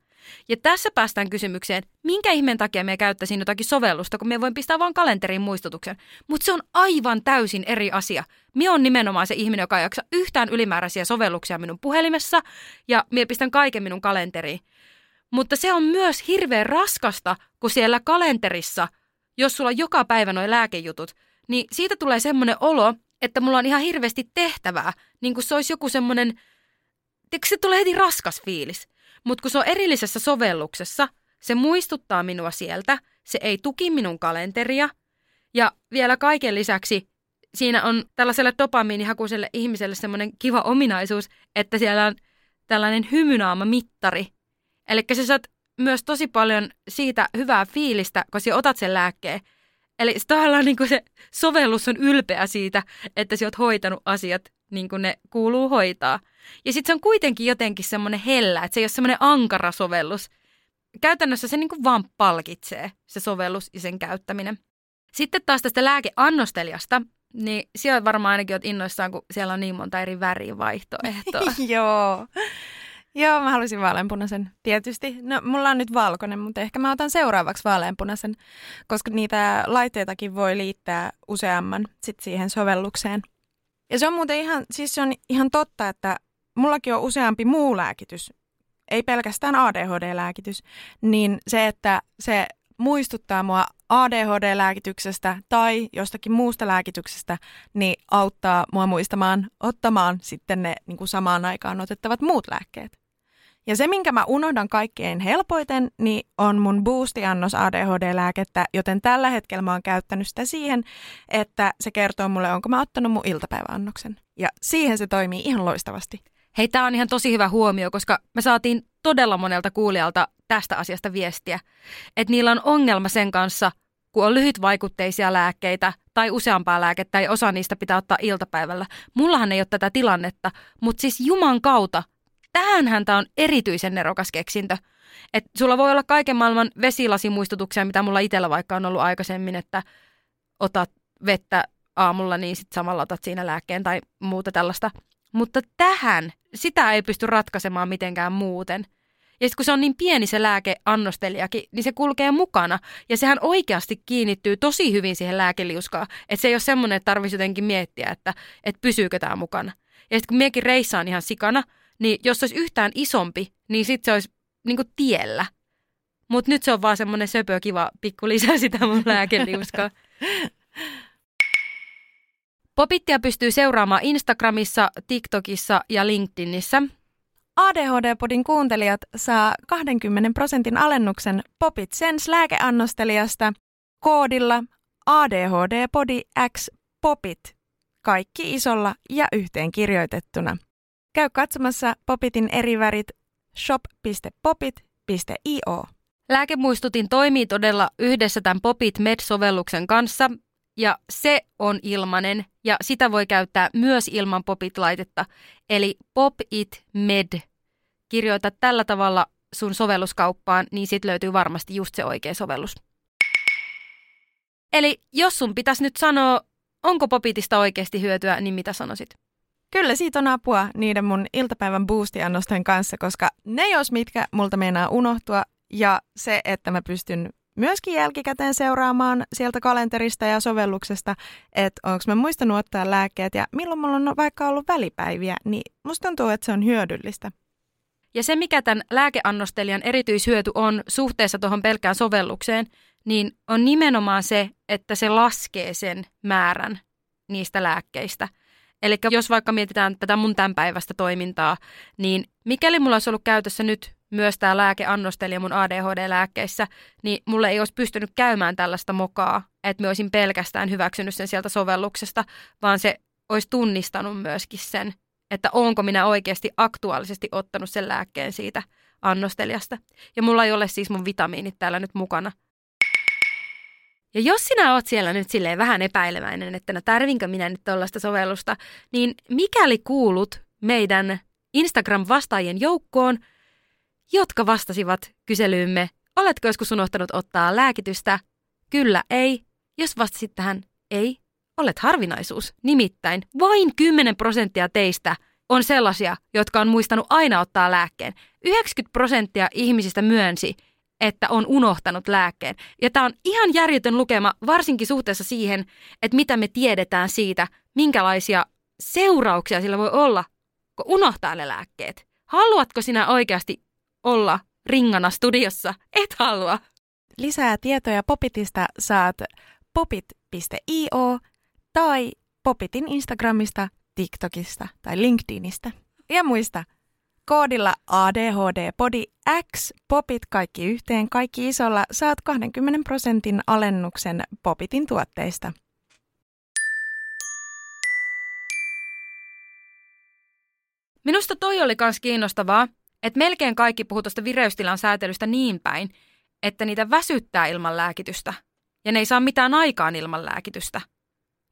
Ja tässä päästään kysymykseen, minkä ihmeen takia me käyttäisin jotakin sovellusta, kun me voin pistää vain kalenteriin muistutuksen. Mutta se on aivan täysin eri asia. Me on nimenomaan se ihminen, joka ei jaksa yhtään ylimääräisiä sovelluksia minun puhelimessa, ja me pistän kaiken minun kalenteriin. Mutta se on myös hirveän raskasta, kun siellä kalenterissa, jos sulla on joka päivä nuo lääkejutut, niin siitä tulee semmoinen olo, että mulla on ihan hirveästi tehtävää, niin kuin se olisi joku semmoinen, se tulee heti raskas fiilis. Mutta kun se on erillisessä sovelluksessa, se muistuttaa minua sieltä, se ei tuki minun kalenteria. Ja vielä kaiken lisäksi siinä on tällaiselle dopamiinihakuiselle ihmiselle semmoinen kiva ominaisuus, että siellä on tällainen hymynaama mittari. Eli sä saat myös tosi paljon siitä hyvää fiilistä, kun sä otat sen lääkkeen. Eli tavallaan niin se sovellus on ylpeä siitä, että sä oot hoitanut asiat niin kuin ne kuuluu hoitaa. Ja sitten se on kuitenkin jotenkin semmoinen hellä, että se ei ole semmoinen ankara sovellus. Käytännössä se niin kuin vaan palkitsee, se sovellus ja sen käyttäminen. Sitten taas tästä lääkeannostelijasta, niin siellä varmaan ainakin olet innoissaan, kun siellä on niin monta eri värivaihtoehtoa. Joo. Joo, mä halusin vaaleanpunaisen tietysti. No, mulla on nyt valkoinen, mutta ehkä mä otan seuraavaksi vaaleanpunaisen, koska niitä laitteitakin voi liittää useamman sit siihen sovellukseen. Ja se on muuten ihan, siis se on ihan totta, että mullakin on useampi muu lääkitys, ei pelkästään ADHD-lääkitys, niin se, että se muistuttaa mua ADHD-lääkityksestä tai jostakin muusta lääkityksestä, niin auttaa mua muistamaan ottamaan sitten ne niin kuin samaan aikaan otettavat muut lääkkeet. Ja se, minkä mä unohdan kaikkein helpoiten, niin on mun boostiannos ADHD-lääkettä, joten tällä hetkellä mä oon käyttänyt sitä siihen, että se kertoo mulle, onko mä ottanut mun iltapäiväannoksen. Ja siihen se toimii ihan loistavasti. Hei, tämä on ihan tosi hyvä huomio, koska me saatiin todella monelta kuulijalta tästä asiasta viestiä, että niillä on ongelma sen kanssa, kun on lyhytvaikutteisia lääkkeitä tai useampaa lääkettä ja osa niistä pitää ottaa iltapäivällä. Mullahan ei ole tätä tilannetta, mutta siis Juman kautta tähänhän tämä on erityisen nerokas keksintö. Et sulla voi olla kaiken maailman vesilasimuistutuksia, mitä mulla itsellä vaikka on ollut aikaisemmin, että otat vettä aamulla, niin sitten samalla otat siinä lääkkeen tai muuta tällaista. Mutta tähän, sitä ei pysty ratkaisemaan mitenkään muuten. Ja sitten kun se on niin pieni se lääkeannostelijakin, niin se kulkee mukana. Ja sehän oikeasti kiinnittyy tosi hyvin siihen lääkeliuskaan. Että se ei ole semmoinen, että tarvitsisi jotenkin miettiä, että, että pysyykö tämä mukana. Ja sitten kun miekin reissaan ihan sikana, niin jos se olisi yhtään isompi, niin sitten se olisi niin kuin tiellä. Mutta nyt se on vaan semmoinen söpö kiva pikku lisää sitä mun lääkeliuskaa. Popittia pystyy seuraamaan Instagramissa, TikTokissa ja LinkedInissä. ADHD-podin kuuntelijat saa 20 prosentin alennuksen Popit Sense lääkeannostelijasta koodilla ADHD-podi X Popit. Kaikki isolla ja yhteen kirjoitettuna. Käy katsomassa Popitin eri värit shop.popit.io. Lääkemuistutin toimii todella yhdessä tämän Popit Med-sovelluksen kanssa, ja se on ilmanen, ja sitä voi käyttää myös ilman Popit-laitetta, eli Popit Med. Kirjoita tällä tavalla sun sovelluskauppaan, niin sit löytyy varmasti just se oikea sovellus. Eli jos sun pitäisi nyt sanoa, onko Popitista oikeasti hyötyä, niin mitä sanoisit? Kyllä siitä on apua niiden mun iltapäivän boostiannosten kanssa, koska ne jos mitkä multa meinaa unohtua ja se, että mä pystyn myöskin jälkikäteen seuraamaan sieltä kalenterista ja sovelluksesta, että onko mä muistanut ottaa lääkkeet ja milloin mulla on vaikka ollut välipäiviä, niin musta tuntuu, että se on hyödyllistä. Ja se, mikä tämän lääkeannostelijan erityishyöty on suhteessa tuohon pelkään sovellukseen, niin on nimenomaan se, että se laskee sen määrän niistä lääkkeistä – Eli jos vaikka mietitään tätä mun tämän päivästä toimintaa, niin mikäli mulla olisi ollut käytössä nyt myös tämä lääkeannostelija mun ADHD-lääkkeissä, niin mulle ei olisi pystynyt käymään tällaista mokaa, että me olisin pelkästään hyväksynyt sen sieltä sovelluksesta, vaan se olisi tunnistanut myöskin sen, että onko minä oikeasti aktuaalisesti ottanut sen lääkkeen siitä annostelijasta. Ja mulla ei ole siis mun vitamiinit täällä nyt mukana. Ja jos sinä oot siellä nyt silleen vähän epäileväinen, että no tarvinkö minä nyt tuollaista sovellusta, niin mikäli kuulut meidän Instagram-vastaajien joukkoon, jotka vastasivat kyselyymme, oletko joskus unohtanut ottaa lääkitystä? Kyllä, ei. Jos vastasit tähän ei, olet harvinaisuus. Nimittäin vain 10 prosenttia teistä on sellaisia, jotka on muistanut aina ottaa lääkkeen. 90 prosenttia ihmisistä myönsi, että on unohtanut lääkkeen. Ja tämä on ihan järjetön lukema, varsinkin suhteessa siihen, että mitä me tiedetään siitä, minkälaisia seurauksia sillä voi olla, kun unohtaa ne lääkkeet. Haluatko sinä oikeasti olla ringana studiossa? Et halua. Lisää tietoja Popitista saat popit.io tai Popitin Instagramista, TikTokista tai LinkedInistä. Ja muista, koodilla ADHD-podi X Popit kaikki yhteen, kaikki isolla, saat 20 prosentin alennuksen Popitin tuotteista. Minusta toi oli myös kiinnostavaa, että melkein kaikki puhuu tuosta vireystilan säätelystä niin päin, että niitä väsyttää ilman lääkitystä. Ja ne ei saa mitään aikaan ilman lääkitystä.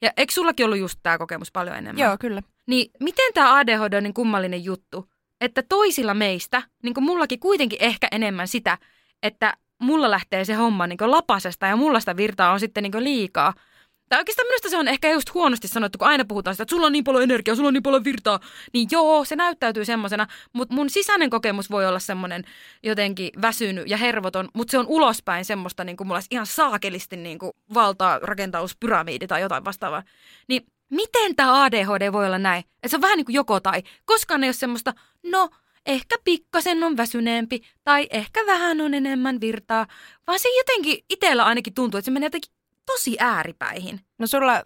Ja eikö sullakin ollut just tämä kokemus paljon enemmän? Joo, kyllä. Niin miten tämä ADHD on niin kummallinen juttu, että toisilla meistä, niin kuin mullakin kuitenkin ehkä enemmän sitä, että mulla lähtee se homma niin lapasesta ja mulla sitä virtaa on sitten niin liikaa – tai oikeastaan minusta se on ehkä just huonosti sanottu, kun aina puhutaan sitä, että sulla on niin paljon energiaa, sulla on niin paljon virtaa. Niin joo, se näyttäytyy semmoisena, mutta mun sisäinen kokemus voi olla semmoinen jotenkin väsynyt ja hervoton, mutta se on ulospäin semmoista, niin kuin mulla olisi ihan saakelisti niin kuin valtaa rakentauspyramiidi tai jotain vastaavaa. Niin miten tämä ADHD voi olla näin? Että se on vähän niin kuin joko tai. Koskaan ei ole semmoista, no ehkä pikkasen on väsyneempi tai ehkä vähän on enemmän virtaa, vaan se jotenkin itsellä ainakin tuntuu, että se menee jotenkin tosi ääripäihin. No sulla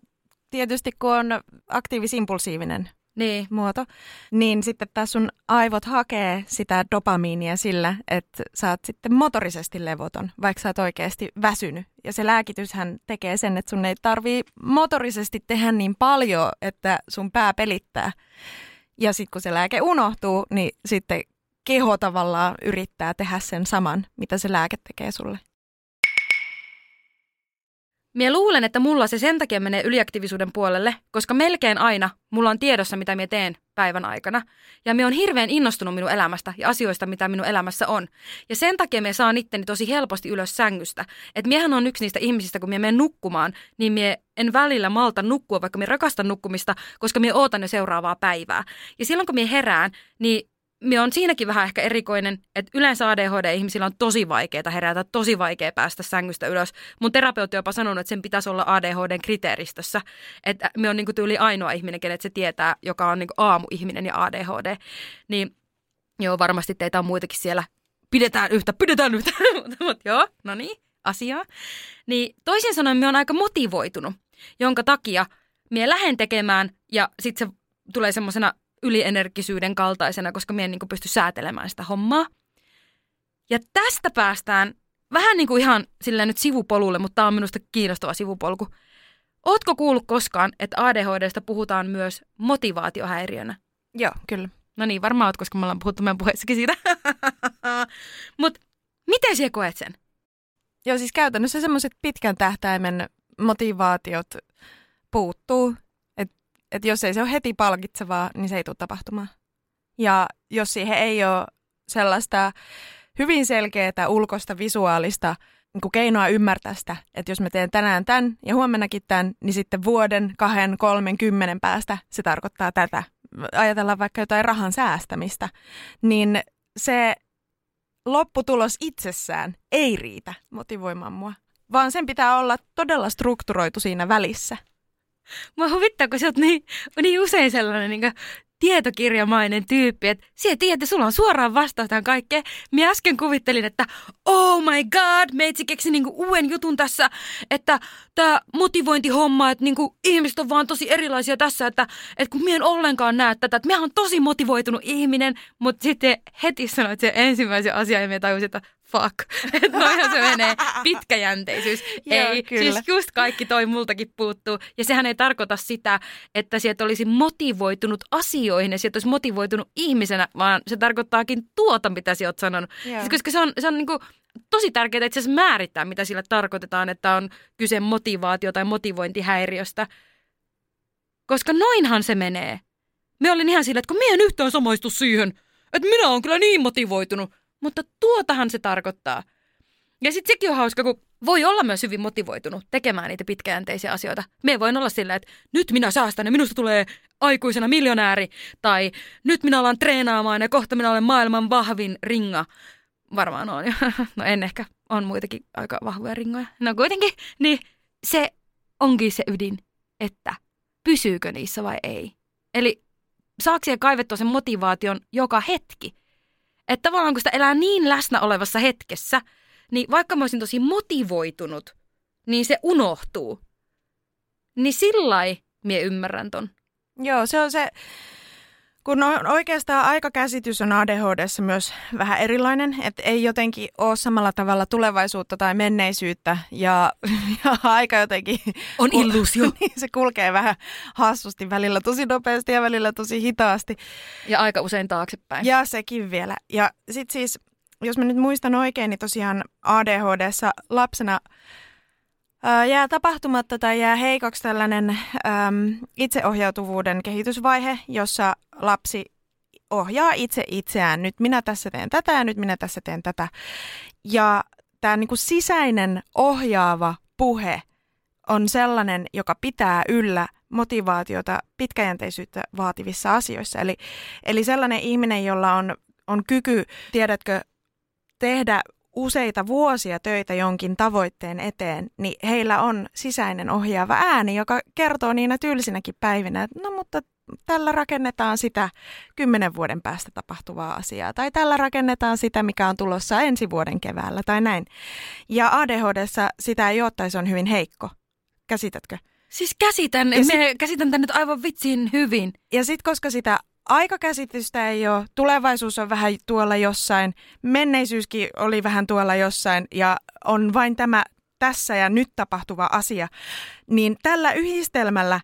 tietysti kun on aktiivisimpulsiivinen niin. muoto, niin sitten taas sun aivot hakee sitä dopamiinia sillä, että sä oot sitten motorisesti levoton, vaikka sä oot oikeasti väsynyt. Ja se lääkityshän tekee sen, että sun ei tarvii motorisesti tehdä niin paljon, että sun pää pelittää. Ja sitten kun se lääke unohtuu, niin sitten keho tavallaan yrittää tehdä sen saman, mitä se lääke tekee sulle. Mie luulen, että mulla se sen takia menee yliaktiivisuuden puolelle, koska melkein aina mulla on tiedossa, mitä mie teen päivän aikana. Ja me on hirveän innostunut minun elämästä ja asioista, mitä minun elämässä on. Ja sen takia me saan itteni tosi helposti ylös sängystä. Että miehän on yksi niistä ihmisistä, kun mie menen nukkumaan, niin mie en välillä malta nukkua, vaikka mie rakastan nukkumista, koska mie ootan jo seuraavaa päivää. Ja silloin kun mie herään, niin me on siinäkin vähän ehkä erikoinen, että yleensä ADHD-ihmisillä on tosi vaikeaa herätä, tosi vaikea päästä sängystä ylös. Mun terapeutti jopa sanonut, että sen pitäisi olla ADHDn kriteeristössä. Että me on niinku tyyli ainoa ihminen, kenet se tietää, joka on niinku aamuihminen ja ADHD. Niin joo, varmasti teitä on muitakin siellä. Pidetään yhtä, pidetään yhtä. Mutta joo, no niin, asiaa. Niin toisin sanoen me on aika motivoitunut, jonka takia me lähden tekemään ja sitten se tulee semmoisena ylienergisyyden kaltaisena, koska minä en niin pysty säätelemään sitä hommaa. Ja tästä päästään vähän niin kuin ihan sillä nyt sivupolulle, mutta tämä on minusta kiinnostava sivupolku. Ootko kuullut koskaan, että ADHDsta puhutaan myös motivaatiohäiriönä? Joo, kyllä. No niin, varmaan oot, koska me ollaan puhuttu meidän puheessakin siitä. Mutta miten sinä koet sen? Joo, siis käytännössä semmoiset pitkän tähtäimen motivaatiot puuttuu että jos ei se ole heti palkitsevaa, niin se ei tule tapahtumaan. Ja jos siihen ei ole sellaista hyvin selkeää ulkoista visuaalista niin kuin keinoa ymmärtää sitä, että jos mä teen tänään tämän ja huomennakin tämän, niin sitten vuoden, kahden, kolmen, kymmenen päästä se tarkoittaa tätä. Ajatellaan vaikka jotain rahan säästämistä, niin se lopputulos itsessään ei riitä motivoimaan mua, vaan sen pitää olla todella strukturoitu siinä välissä. Mä huvittaa, kun sä oot niin, niin usein sellainen niin tietokirjamainen tyyppi, että sä tiedät, että sulla on suoraan vastaus tähän kaikkeen. Mä äsken kuvittelin, että oh my god, meitsi keksi niinku uuden jutun tässä, että tämä motivointihomma, että niinku ihmiset on vaan tosi erilaisia tässä, että, että kun mä en ollenkaan näe tätä, että mä oon tosi motivoitunut ihminen, mutta sitten heti sanoit sen ensimmäisen asian ja mä tajusin, että fuck. Että noihan se menee. Pitkäjänteisyys. Joo, ei, kyllä. siis just kaikki toi multakin puuttuu. Ja sehän ei tarkoita sitä, että sieltä olisi motivoitunut asioihin ja sieltä olisi motivoitunut ihmisenä, vaan se tarkoittaakin tuota, mitä sä oot sanonut. Joo. Siis koska se on, se on niinku tosi tärkeää itse asiassa määrittää, mitä sillä tarkoitetaan, että on kyse motivaatio- tai motivointihäiriöstä. Koska noinhan se menee. Me olin ihan sillä, että kun me en yhtään samaistu siihen, että minä olen kyllä niin motivoitunut. Mutta tuotahan se tarkoittaa. Ja sitten sekin on hauska, kun voi olla myös hyvin motivoitunut tekemään niitä pitkäjänteisiä asioita. Me voin olla sillä, että nyt minä säästän ja minusta tulee aikuisena miljonääri. Tai nyt minä alan treenaamaan ja kohta minä olen maailman vahvin ringa. Varmaan on. No en ehkä. On muitakin aika vahvoja ringoja. No kuitenkin, niin se onkin se ydin, että pysyykö niissä vai ei. Eli saako siellä kaivettua sen motivaation joka hetki? Että tavallaan kun sitä elää niin läsnä olevassa hetkessä, niin vaikka mä olisin tosi motivoitunut, niin se unohtuu. Niin sillä mie ymmärrän ton. Joo, se on se, kun on, oikeastaan aikakäsitys on ADHDssa myös vähän erilainen, että ei jotenkin ole samalla tavalla tulevaisuutta tai menneisyyttä ja, ja aika jotenkin... On illuusio. niin, se kulkee vähän hassusti, välillä tosi nopeasti ja välillä tosi hitaasti. Ja aika usein taaksepäin. Ja sekin vielä. Ja sitten siis, jos mä nyt muistan oikein, niin tosiaan ADHDssa lapsena jää tapahtumatta tai jää heikoksi tällainen äm, itseohjautuvuuden kehitysvaihe, jossa lapsi ohjaa itse itseään. Nyt minä tässä teen tätä ja nyt minä tässä teen tätä. Ja tämä niinku sisäinen ohjaava puhe on sellainen, joka pitää yllä motivaatiota pitkäjänteisyyttä vaativissa asioissa. Eli, eli sellainen ihminen, jolla on, on kyky, tiedätkö, tehdä useita vuosia töitä jonkin tavoitteen eteen, niin heillä on sisäinen ohjaava ääni, joka kertoo niinä tylsinäkin päivinä, että no mutta tällä rakennetaan sitä kymmenen vuoden päästä tapahtuvaa asiaa, tai tällä rakennetaan sitä, mikä on tulossa ensi vuoden keväällä, tai näin. Ja ADHDssa sitä ei ole, tai se on hyvin heikko. Käsitätkö? Siis käsitän, Ja sit- me käsitän tän nyt aivan vitsin hyvin. Ja sitten koska sitä aikakäsitystä ei ole, tulevaisuus on vähän tuolla jossain, menneisyyskin oli vähän tuolla jossain ja on vain tämä tässä ja nyt tapahtuva asia, niin tällä yhdistelmällä,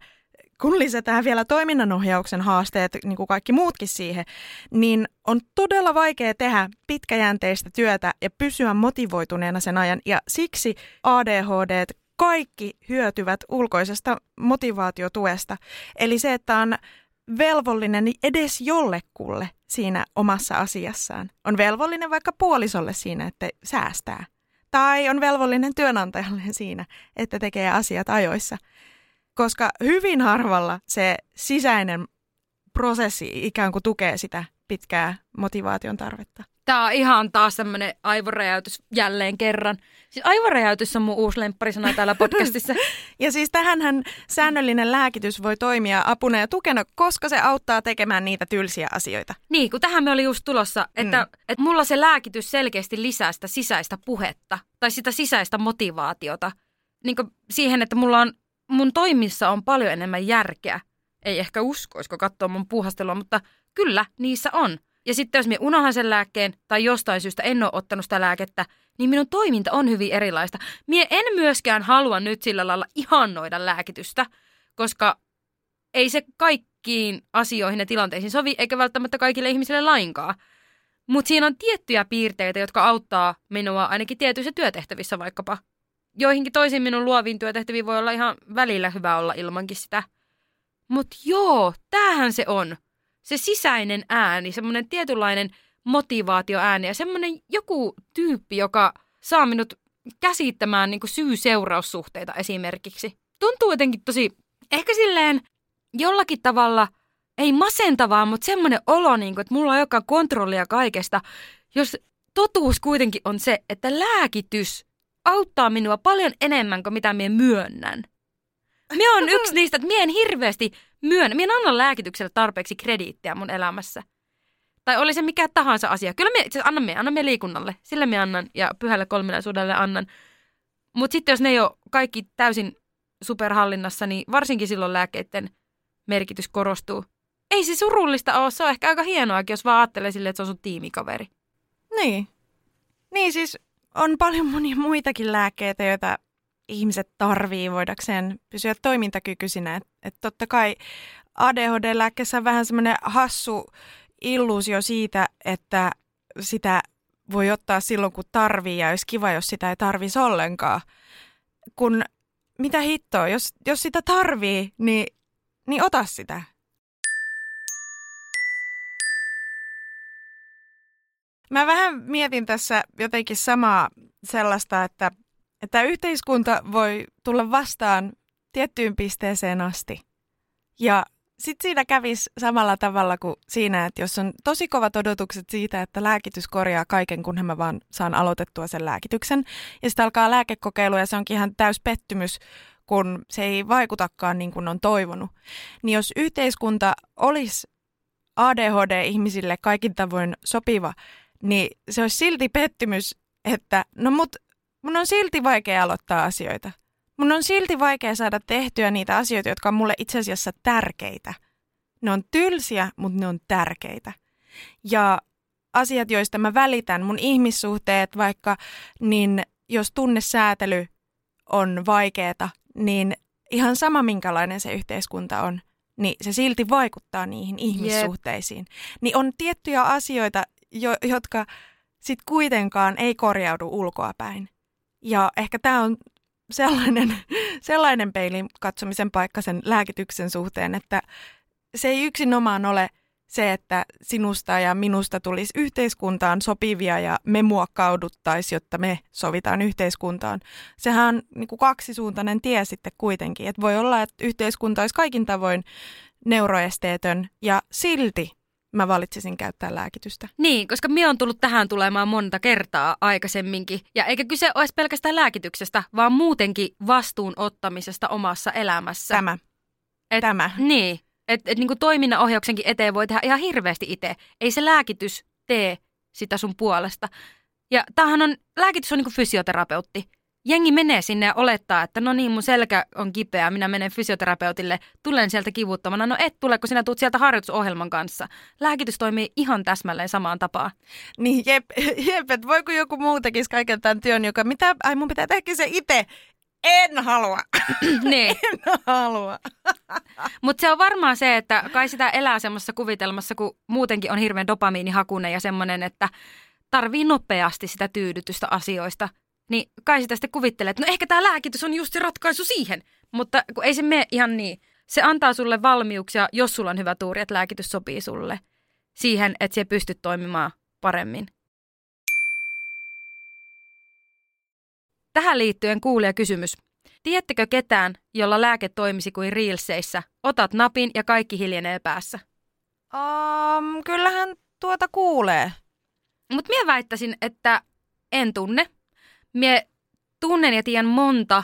kun lisätään vielä toiminnanohjauksen haasteet, niin kuin kaikki muutkin siihen, niin on todella vaikea tehdä pitkäjänteistä työtä ja pysyä motivoituneena sen ajan. Ja siksi ADHD kaikki hyötyvät ulkoisesta motivaatiotuesta. Eli se, että on velvollinen edes jollekulle siinä omassa asiassaan. On velvollinen vaikka puolisolle siinä, että säästää. Tai on velvollinen työnantajalle siinä, että tekee asiat ajoissa. Koska hyvin harvalla se sisäinen prosessi ikään kuin tukee sitä pitkää motivaation tarvetta. Tää on ihan taas tämmönen aivoräjäytys jälleen kerran. Siis aivoräjäytys on mun uusi lempparisana täällä podcastissa. Ja siis tähänhän säännöllinen lääkitys voi toimia apuna ja tukena, koska se auttaa tekemään niitä tylsiä asioita. Niin, kun tähän me oli just tulossa, että, Mm. että mulla se lääkitys selkeästi lisää sitä sisäistä puhetta tai sitä sisäistä motivaatiota. Niin siihen, että mulla on, mun toimissa on paljon enemmän järkeä. Ei ehkä uskoisiko katsoa mun puuhastelua, mutta kyllä, niissä on. Ja sitten jos minä unohan sen lääkkeen tai jostain syystä en ole ottanut sitä lääkettä, niin minun toiminta on hyvin erilaista. Mie en myöskään halua nyt sillä lailla ihannoida lääkitystä, koska ei se kaikkiin asioihin ja tilanteisiin sovi, eikä välttämättä kaikille ihmisille lainkaan. Mutta siinä on tiettyjä piirteitä, jotka auttaa minua ainakin tietyissä työtehtävissä vaikkapa. Joihinkin toisiin minun luoviin työtehtäviin voi olla ihan välillä hyvä olla ilmankin sitä. Mutta joo, tämähän se on. Se sisäinen ääni, semmoinen tietynlainen motivaatioääni ja semmoinen joku tyyppi, joka saa minut käsittämään niin syy-seuraussuhteita esimerkiksi. Tuntuu jotenkin tosi, ehkä silleen jollakin tavalla, ei masentavaa, mutta semmoinen olo, niin kuin, että mulla on joka kontrollia kaikesta, jos totuus kuitenkin on se, että lääkitys auttaa minua paljon enemmän kuin mitä minä myönnän. Minä on yksi niistä, että minä en hirveästi myönnä. Minä en anna lääkitykselle tarpeeksi krediittiä mun elämässä. Tai oli se mikä tahansa asia. Kyllä me, siis annan me, annan me liikunnalle. Sille me annan ja pyhälle kolminaisuudelle annan. Mutta sitten jos ne ei ole kaikki täysin superhallinnassa, niin varsinkin silloin lääkkeiden merkitys korostuu. Ei se surullista ole, se on ehkä aika hienoakin, jos vaan ajattelee silleen, että se on sun tiimikaveri. Niin. Niin siis on paljon monia muitakin lääkkeitä, joita ihmiset tarvii voidakseen pysyä toimintakykyisinä. Että et totta kai ADHD-lääkkeessä on vähän semmoinen hassu illuusio siitä, että sitä voi ottaa silloin, kun tarvii, ja olisi kiva, jos sitä ei tarvisi ollenkaan. Kun mitä hittoa, jos, jos sitä tarvii, niin, niin ota sitä. Mä vähän mietin tässä jotenkin samaa sellaista, että, että yhteiskunta voi tulla vastaan tiettyyn pisteeseen asti. Ja sitten siinä kävisi samalla tavalla kuin siinä, että jos on tosi kovat odotukset siitä, että lääkitys korjaa kaiken, kunhan mä vaan saan aloitettua sen lääkityksen. Ja sitten alkaa lääkekokeilu ja se onkin ihan täys pettymys, kun se ei vaikutakaan niin kuin on toivonut. Niin jos yhteiskunta olisi ADHD-ihmisille kaikin tavoin sopiva, niin se olisi silti pettymys, että no mut mun on silti vaikea aloittaa asioita. Mun on silti vaikea saada tehtyä niitä asioita, jotka on mulle itse asiassa tärkeitä. Ne on tylsiä, mutta ne on tärkeitä. Ja asiat, joista mä välitän, mun ihmissuhteet vaikka, niin jos tunnesäätely on vaikeeta, niin ihan sama minkälainen se yhteiskunta on, niin se silti vaikuttaa niihin ihmissuhteisiin. Yep. Niin on tiettyjä asioita, jo, jotka sitten kuitenkaan ei korjaudu ulkoapäin. Ja ehkä tämä on sellainen, sellainen peilin katsomisen paikka sen lääkityksen suhteen, että se ei yksinomaan ole se, että sinusta ja minusta tulisi yhteiskuntaan sopivia ja me muokkauduttaisiin, jotta me sovitaan yhteiskuntaan. Sehän on niin kuin kaksisuuntainen tie sitten kuitenkin. Että voi olla, että yhteiskunta olisi kaikin tavoin neuroesteetön ja silti mä valitsisin käyttää lääkitystä. Niin, koska minä on tullut tähän tulemaan monta kertaa aikaisemminkin. Ja eikä kyse olisi pelkästään lääkityksestä, vaan muutenkin vastuun ottamisesta omassa elämässä. Tämä. Et, Tämä. Niin. Että et, niin toiminnan ohjauksenkin eteen voi tehdä ihan hirveästi itse. Ei se lääkitys tee sitä sun puolesta. Ja tämähän on, lääkitys on niin kuin fysioterapeutti jengi menee sinne ja olettaa, että no niin, mun selkä on kipeä, minä menen fysioterapeutille, tulen sieltä kivuttomana. No et tule, kun sinä tulet sieltä harjoitusohjelman kanssa. Lääkitys toimii ihan täsmälleen samaan tapaan. Niin, jep, jep että voiko joku muu tekisi kaiken tämän työn, joka mitä, ai mun pitää tehdä se itse. En halua. niin. En halua. Mutta se on varmaan se, että kai sitä elää semmoisessa kuvitelmassa, kun muutenkin on hirveän dopamiinihakunen ja semmoinen, että tarvii nopeasti sitä tyydytystä asioista – niin kai sitä sitten kuvittelee, että no ehkä tämä lääkitys on just se ratkaisu siihen. Mutta kun ei se mene ihan niin. Se antaa sulle valmiuksia, jos sulla on hyvä tuuri, että lääkitys sopii sulle. Siihen, että se pystyt toimimaan paremmin. Tähän liittyen kuulija kysymys. Tiedättekö ketään, jolla lääke toimisi kuin Reelseissä? Otat napin ja kaikki hiljenee päässä. Um, kyllähän tuota kuulee. Mutta minä väittäisin, että en tunne. Mie tunnen ja tiedän monta,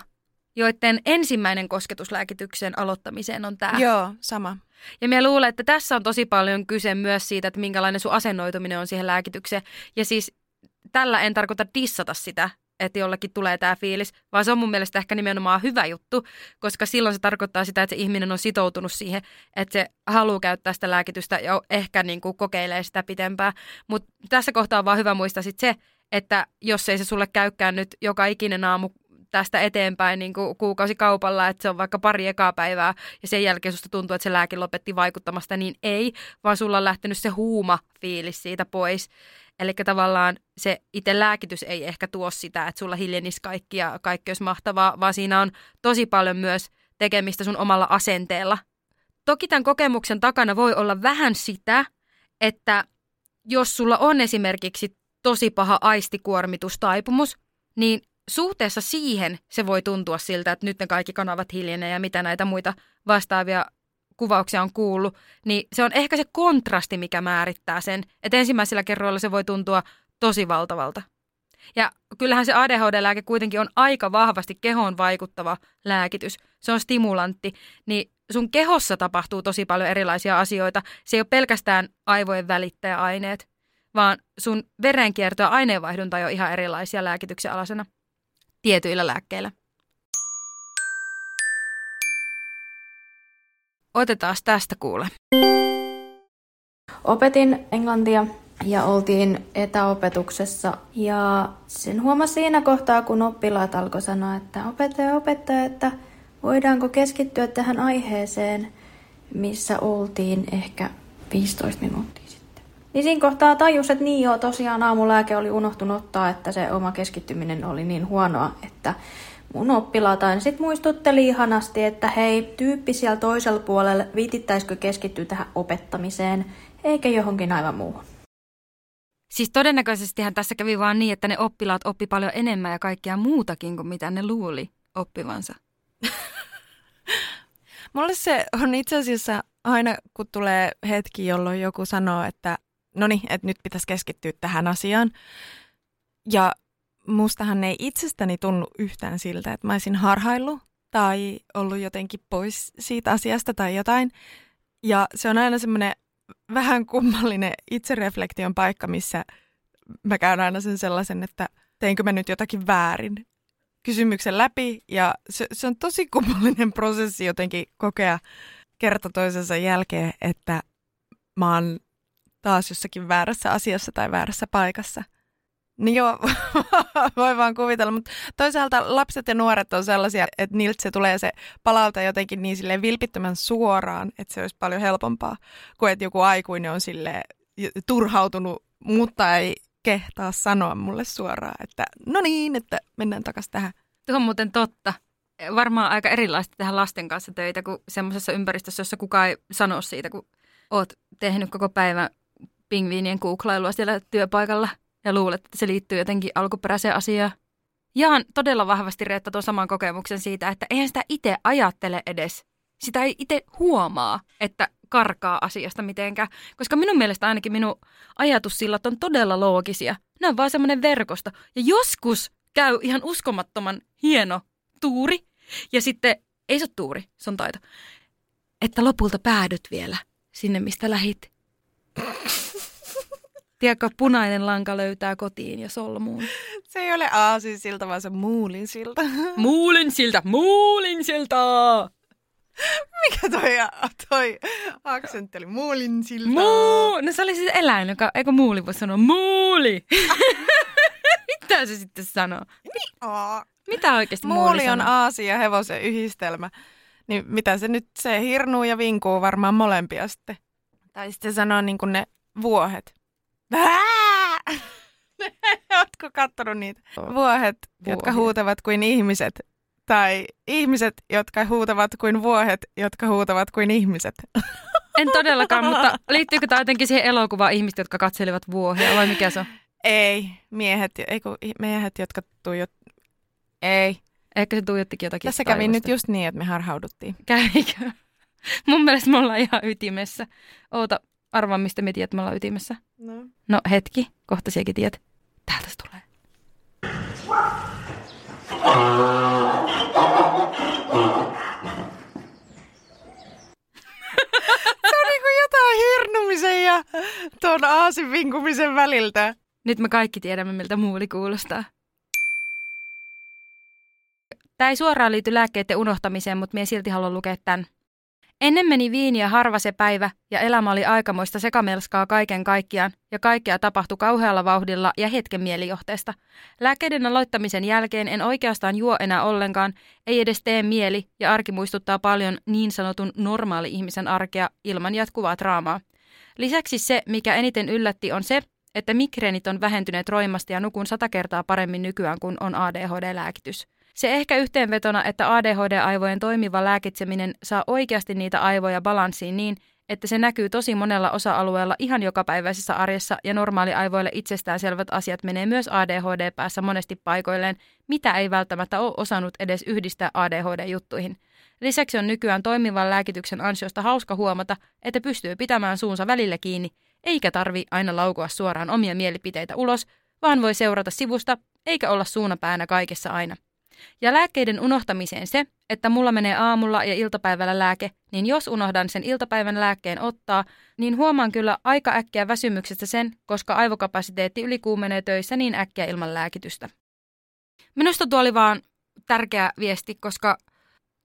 joiden ensimmäinen kosketuslääkityksen aloittamiseen on tämä. Joo, sama. Ja minä luulen, että tässä on tosi paljon kyse myös siitä, että minkälainen sun asennoituminen on siihen lääkitykseen. Ja siis tällä en tarkoita dissata sitä, että jollekin tulee tämä fiilis, vaan se on mun mielestä ehkä nimenomaan hyvä juttu, koska silloin se tarkoittaa sitä, että se ihminen on sitoutunut siihen, että se haluaa käyttää sitä lääkitystä ja ehkä niin kuin kokeilee sitä pitempään. Mutta tässä kohtaa on vaan hyvä muistaa sit se, että jos ei se sulle käykään nyt joka ikinen aamu tästä eteenpäin niin kuin kuukausikaupalla, että se on vaikka pari ekaa päivää ja sen jälkeen susta tuntuu, että se lääke lopetti vaikuttamasta, niin ei, vaan sulla on lähtenyt se huuma fiilis siitä pois. Eli tavallaan se itse lääkitys ei ehkä tuo sitä, että sulla hiljenisi kaikki ja kaikki olisi mahtavaa, vaan siinä on tosi paljon myös tekemistä sun omalla asenteella. Toki tämän kokemuksen takana voi olla vähän sitä, että jos sulla on esimerkiksi tosi paha aistikuormitustaipumus, niin suhteessa siihen se voi tuntua siltä, että nyt ne kaikki kanavat hiljenee ja mitä näitä muita vastaavia kuvauksia on kuullut, niin se on ehkä se kontrasti, mikä määrittää sen, että ensimmäisellä kerroilla se voi tuntua tosi valtavalta. Ja kyllähän se ADHD-lääke kuitenkin on aika vahvasti kehoon vaikuttava lääkitys. Se on stimulantti, niin sun kehossa tapahtuu tosi paljon erilaisia asioita. Se ei ole pelkästään aivojen välittäjäaineet, vaan sun verenkierto ja aineenvaihdunta on jo ihan erilaisia lääkityksen alasena tietyillä lääkkeillä. Otetaan tästä kuule. Opetin englantia ja oltiin etäopetuksessa. Ja sen huomasi siinä kohtaa, kun oppilaat alkoi sanoa, että opettaja, opettaja, että voidaanko keskittyä tähän aiheeseen, missä oltiin ehkä 15 minuuttia. Niin siinä kohtaa tajus, että niin joo, tosiaan aamulääke oli unohtunut ottaa, että se oma keskittyminen oli niin huonoa, että mun oppilaat aina sitten muistutteli ihanasti, että hei, tyyppi siellä toisella puolella, viitittäisikö keskittyä tähän opettamiseen, eikä johonkin aivan muuhun. Siis todennäköisestihän tässä kävi vaan niin, että ne oppilaat oppi paljon enemmän ja kaikkea muutakin kuin mitä ne luuli oppivansa. Mulle se on itse asiassa aina, kun tulee hetki, jolloin joku sanoo, että no niin, että nyt pitäisi keskittyä tähän asiaan. Ja mustahan ei itsestäni tunnu yhtään siltä, että mä olisin harhaillut tai ollut jotenkin pois siitä asiasta tai jotain. Ja se on aina semmoinen vähän kummallinen itsereflektion paikka, missä mä käyn aina sen sellaisen, että teinkö mä nyt jotakin väärin kysymyksen läpi. Ja se, se on tosi kummallinen prosessi jotenkin kokea kerta toisensa jälkeen, että mä oon taas jossakin väärässä asiassa tai väärässä paikassa – niin joo, voi vaan kuvitella, mutta toisaalta lapset ja nuoret on sellaisia, että niiltä se tulee se palauta jotenkin niin silleen vilpittömän suoraan, että se olisi paljon helpompaa kuin että joku aikuinen on sille turhautunut, mutta ei kehtaa sanoa mulle suoraan, että no niin, että mennään takaisin tähän. Tuo on muuten totta. Varmaan aika erilaista tehdä lasten kanssa töitä kuin semmoisessa ympäristössä, jossa kukaan ei sano siitä, kun oot tehnyt koko päivän pingviinien kuuklailua siellä työpaikalla – ja luulet, että se liittyy jotenkin alkuperäiseen asiaan. Jaan todella vahvasti Reetta tuon saman kokemuksen siitä, että eihän sitä itse ajattele edes. Sitä ei itse huomaa, että karkaa asiasta mitenkään. Koska minun mielestä ainakin minun ajatussillat on todella loogisia. Ne on vaan semmoinen verkosto. Ja joskus käy ihan uskomattoman hieno tuuri. Ja sitten, ei se ole tuuri, se on taito. Että lopulta päädyt vielä sinne, mistä lähit. Tiedätkö, punainen lanka löytää kotiin ja solmuun. Se ei ole aasin silta, vaan se muulin silta. Muulin silta, muulin silta! Mikä toi, toi aksentti oli? Muulin silta. Muu! No se oli siis eläin, joka, eikö muuli voi sanoa muuli? Mitä se sitten sanoo? Niin, Mitä oikeasti muuli, muuli on aasi ja hevosen yhdistelmä. Niin mitä se nyt, se hirnuu ja vinkuu varmaan molempia sitten. Tai sitten sanoo niin kuin ne vuohet. Oletko kattonut niitä? Vuohet, Vuohet, jotka huutavat kuin ihmiset. Tai ihmiset, jotka huutavat kuin vuohet, jotka huutavat kuin ihmiset. En todellakaan, mutta liittyykö tämä jotenkin siihen elokuvaan ihmiset, jotka katselivat vuohia vai mikä se on? Ei, miehet, ei kun miehet, jotka tuijot... Ei. Ehkä se tuijottikin jotakin Tässä kävi nyt just niin, että me harhauduttiin. Kävikö? Mun mielestä me ollaan ihan ytimessä. Oota, Arvaa, mistä me tiedät, me ollaan ytimessä. No. No hetki, kohta siekin tiedät. Täältä se tulee. se on niinku jotain hirnumisen ja tuon aasin vinkumisen väliltä. Nyt me kaikki tiedämme, miltä muuli kuulostaa. Tämä ei suoraan liity lääkkeiden unohtamiseen, mutta minä silti haluan lukea tämän. Ennen meni viiniä harva se päivä, ja elämä oli aikamoista sekamelskaa kaiken kaikkiaan, ja kaikkea tapahtui kauhealla vauhdilla ja hetken mielijohteesta. Lääkkeiden aloittamisen jälkeen en oikeastaan juo enää ollenkaan, ei edes tee mieli, ja arki muistuttaa paljon niin sanotun normaali-ihmisen arkea ilman jatkuvaa draamaa. Lisäksi se, mikä eniten yllätti, on se, että migreenit on vähentyneet roimasti ja nukun sata kertaa paremmin nykyään kuin on ADHD-lääkitys. Se ehkä yhteenvetona, että ADHD-aivojen toimiva lääkitseminen saa oikeasti niitä aivoja balanssiin niin, että se näkyy tosi monella osa-alueella ihan jokapäiväisessä arjessa ja normaali aivoille itsestäänselvät asiat menee myös ADHD-päässä monesti paikoilleen, mitä ei välttämättä ole osannut edes yhdistää ADHD-juttuihin. Lisäksi on nykyään toimivan lääkityksen ansiosta hauska huomata, että pystyy pitämään suunsa välillä kiinni, eikä tarvi aina laukua suoraan omia mielipiteitä ulos, vaan voi seurata sivusta, eikä olla suunapäänä kaikessa aina. Ja lääkkeiden unohtamiseen se, että mulla menee aamulla ja iltapäivällä lääke, niin jos unohdan sen iltapäivän lääkkeen ottaa, niin huomaan kyllä aika äkkiä väsymyksestä sen, koska aivokapasiteetti ylikuumenee töissä niin äkkiä ilman lääkitystä. Minusta tuo oli vaan tärkeä viesti, koska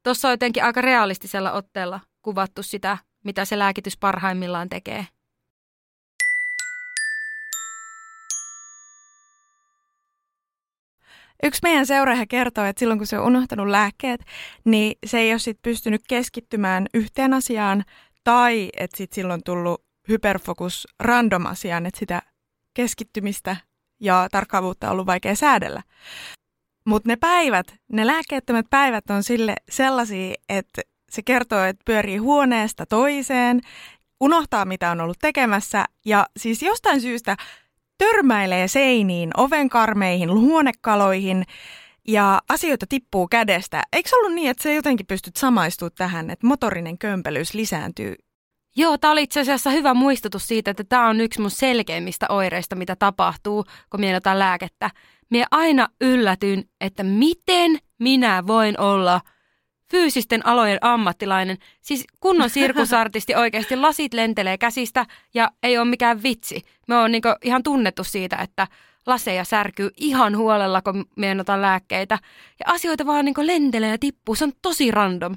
tuossa on jotenkin aika realistisella otteella kuvattu sitä, mitä se lääkitys parhaimmillaan tekee. Yksi meidän seuraaja kertoo, että silloin kun se on unohtanut lääkkeet, niin se ei ole sit pystynyt keskittymään yhteen asiaan tai että sit silloin tullut hyperfokus random asiaan, että sitä keskittymistä ja tarkkaavuutta on ollut vaikea säädellä. Mutta ne päivät, ne lääkkeettömät päivät on sille sellaisia, että se kertoo, että pyörii huoneesta toiseen, unohtaa mitä on ollut tekemässä ja siis jostain syystä törmäilee seiniin, ovenkarmeihin, huonekaloihin ja asioita tippuu kädestä. Eikö ollut niin, että se jotenkin pystyt samaistumaan tähän, että motorinen kömpelyys lisääntyy Joo, tämä oli itse asiassa hyvä muistutus siitä, että tämä on yksi mun selkeimmistä oireista, mitä tapahtuu, kun minä lääkettä. Minä aina yllätyn, että miten minä voin olla fyysisten alojen ammattilainen. Siis kunnon sirkusartisti oikeasti lasit lentelee käsistä ja ei ole mikään vitsi. Me on niinku ihan tunnettu siitä, että laseja särkyy ihan huolella, kun otan lääkkeitä. Ja asioita vaan niinku lentelee ja tippuu. Se on tosi random.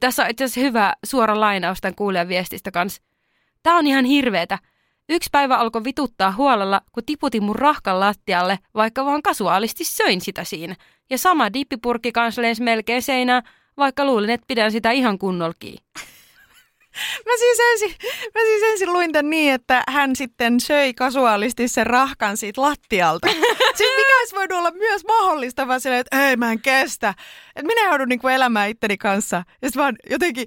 Tässä on itse asiassa hyvä suora lainaus tämän kuulijan viestistä kanssa. Tämä on ihan hirveetä. Yksi päivä alkoi vituttaa huolella, kun tiputin mun rahkan lattialle, vaikka vaan kasuaalisti söin sitä siinä. Ja sama dippipurkki kanssa lensi melkein seinään, vaikka luulin, että pidän sitä ihan kunnolkiin. Mä siis, ensin, mä siis ensin luin tämän niin, että hän sitten söi kasuaalisti sen rahkan siitä lattialta. siis mikä olisi voinut olla myös mahdollista, vaan silleen, että ei mä en kestä. Että minä joudun niin kuin elämään itteni kanssa. Ja sitten vaan jotenkin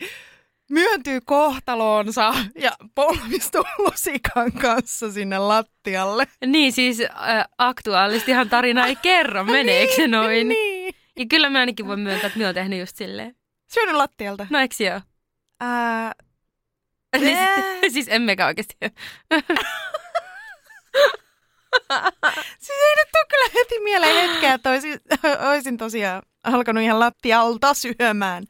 myöntyy kohtaloonsa ja polvistuu lusikan kanssa sinne lattialle. Niin siis äh, aktuaalistihan tarina ei kerro, meneekö se noin? niin. Ja kyllä mä ainakin voin myöntää, että mä oon tehnyt just silleen. Syönyt lattialta. No eikö joo? Ää, Siis, siis emmekä oikeasti. siis ei nyt tule kyllä heti mieleen hetkeä, että olisin, olisin tosiaan alkanut ihan lattialta syömään.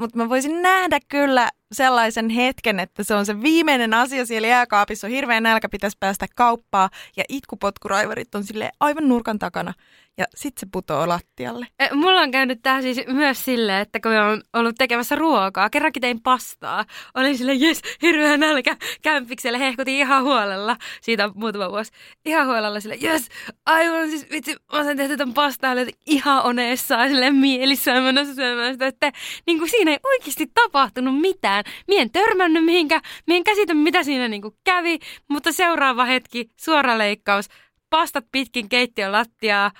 Mutta mä voisin nähdä kyllä sellaisen hetken, että se on se viimeinen asia siellä jääkaapissa, on hirveän nälkä, pitäisi päästä kauppaa ja itkupotkuraivarit on sille aivan nurkan takana ja sitten se putoo lattialle. E, Mulla on käynyt tää siis myös silleen, että kun mä oon ollut tekemässä ruokaa, kerrankin tein pastaa, olin sille jes, hirveä nälkä, kämpikselle hehkutin ihan huolella, siitä on muutama vuosi, ihan huolella sille jes, aivan siis vitsi, mä sain tehty tämän pastaa, oli ihan oneessaan silleen mielissään menossa syömään sitä, että niin kuin siinä ei oikeasti tapahtunut mitään. Mien en törmännyt mihinkä, mien en käsitä mitä siinä niin kuin kävi, mutta seuraava hetki, suora leikkaus, pastat pitkin keittiön lattiaa,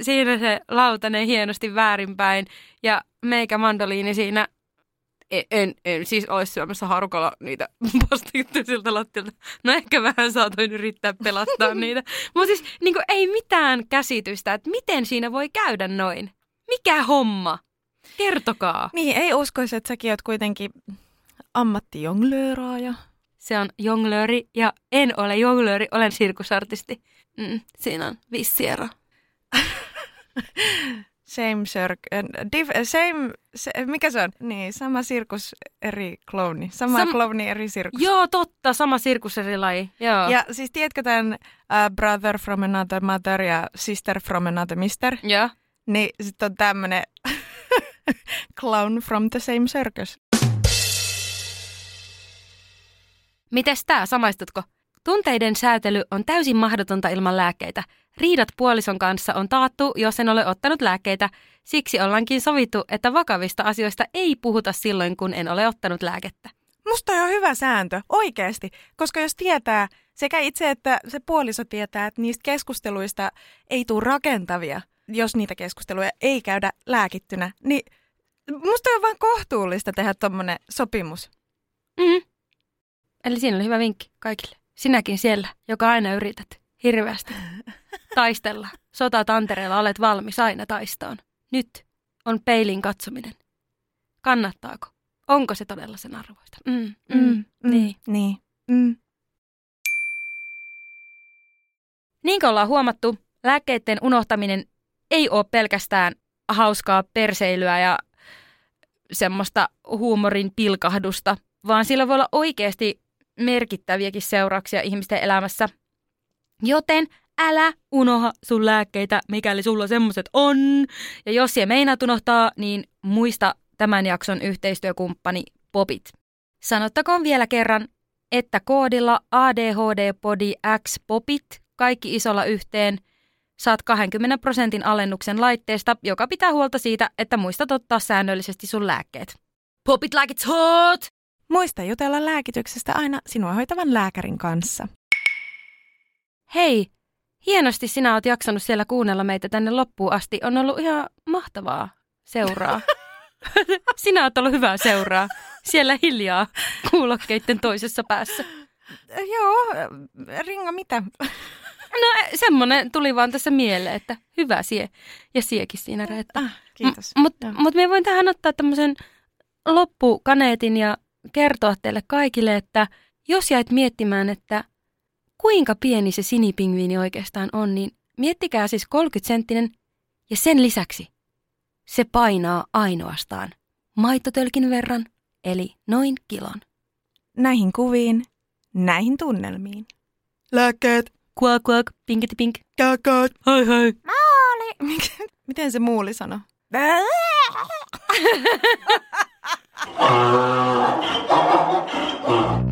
siinä se lautanen hienosti väärinpäin ja meikä mandoliini siinä en, en, en siis olisi syömässä harukalla niitä pastajuttuja siltä lattialta. No ehkä vähän saatoin yrittää pelattaa niitä. Mutta siis niin kuin, ei mitään käsitystä, että miten siinä voi käydä noin. Mikä homma? Kertokaa. Niin, ei uskoisi, että säkin oot kuitenkin ammattijonglööraaja. Se on jonglööri ja en ole jonglööri, olen sirkusartisti. Mm, siinä on vissi ero. Same circ- diff, same, se, mikä se on? Niin, sama sirkus, eri klouni. Sama Sam- klouni, eri sirkus. Joo, totta, sama sirkus, eri laji. Joo. Ja siis tiedätkö tämän uh, Brother from another mother ja Sister from another mister? Joo. Niin sitten on tämmönen clown from the same circus. Mites tää, samaistutko? Tunteiden säätely on täysin mahdotonta ilman lääkkeitä. Riidat puolison kanssa on taattu, jos en ole ottanut lääkkeitä. Siksi ollaankin sovittu, että vakavista asioista ei puhuta silloin, kun en ole ottanut lääkettä. Musta on hyvä sääntö, oikeasti, koska jos tietää, sekä itse että se puoliso tietää, että niistä keskusteluista ei tule rakentavia, jos niitä keskusteluja ei käydä lääkittynä, niin musta on vain kohtuullista tehdä tuommoinen sopimus. Mm. Eli siinä oli hyvä vinkki kaikille. Sinäkin siellä, joka aina yrität hirveästi taistella. Sota tantereella olet valmis aina taistoon. Nyt on peilin katsominen. Kannattaako? Onko se todella sen arvoista? Mm, mm, mm, niin. Niin. Mm. Niin kuin ollaan huomattu, lääkkeiden unohtaminen ei ole pelkästään hauskaa perseilyä ja semmoista huumorin pilkahdusta, vaan sillä voi olla oikeasti merkittäviäkin seurauksia ihmisten elämässä. Joten älä unoha sun lääkkeitä, mikäli sulla semmoset on. Ja jos se meinaat unohtaa, niin muista tämän jakson yhteistyökumppani Popit. Sanottakoon vielä kerran, että koodilla ADHD-podi X Popit, kaikki isolla yhteen, saat 20 prosentin alennuksen laitteesta, joka pitää huolta siitä, että muistat ottaa säännöllisesti sun lääkkeet. Pop it like it's hot! Muista jutella lääkityksestä aina sinua hoitavan lääkärin kanssa. Hei, hienosti sinä oot jaksanut siellä kuunnella meitä tänne loppuun asti. On ollut ihan mahtavaa seuraa. sinä oot ollut hyvää seuraa. Siellä hiljaa kuulokkeiden toisessa päässä. Joo, Ringa, mitä? No semmonen tuli vaan tässä mieleen, että hyvä sie. Ja siekin siinä Reetta. Ah, kiitos. M- Mutta mut me voin tähän ottaa tämmöisen loppukaneetin ja kertoa teille kaikille, että jos jäit miettimään, että kuinka pieni se sinipingviini oikeastaan on, niin miettikää siis 30 senttinen ja sen lisäksi se painaa ainoastaan maitotölkin verran, eli noin kilon. Näihin kuviin, näihin tunnelmiin. Lääkkeet. Kuak kuak, pinkiti pink. Kääkäät. Hei hei. Maali! Miten se muuli sanoi?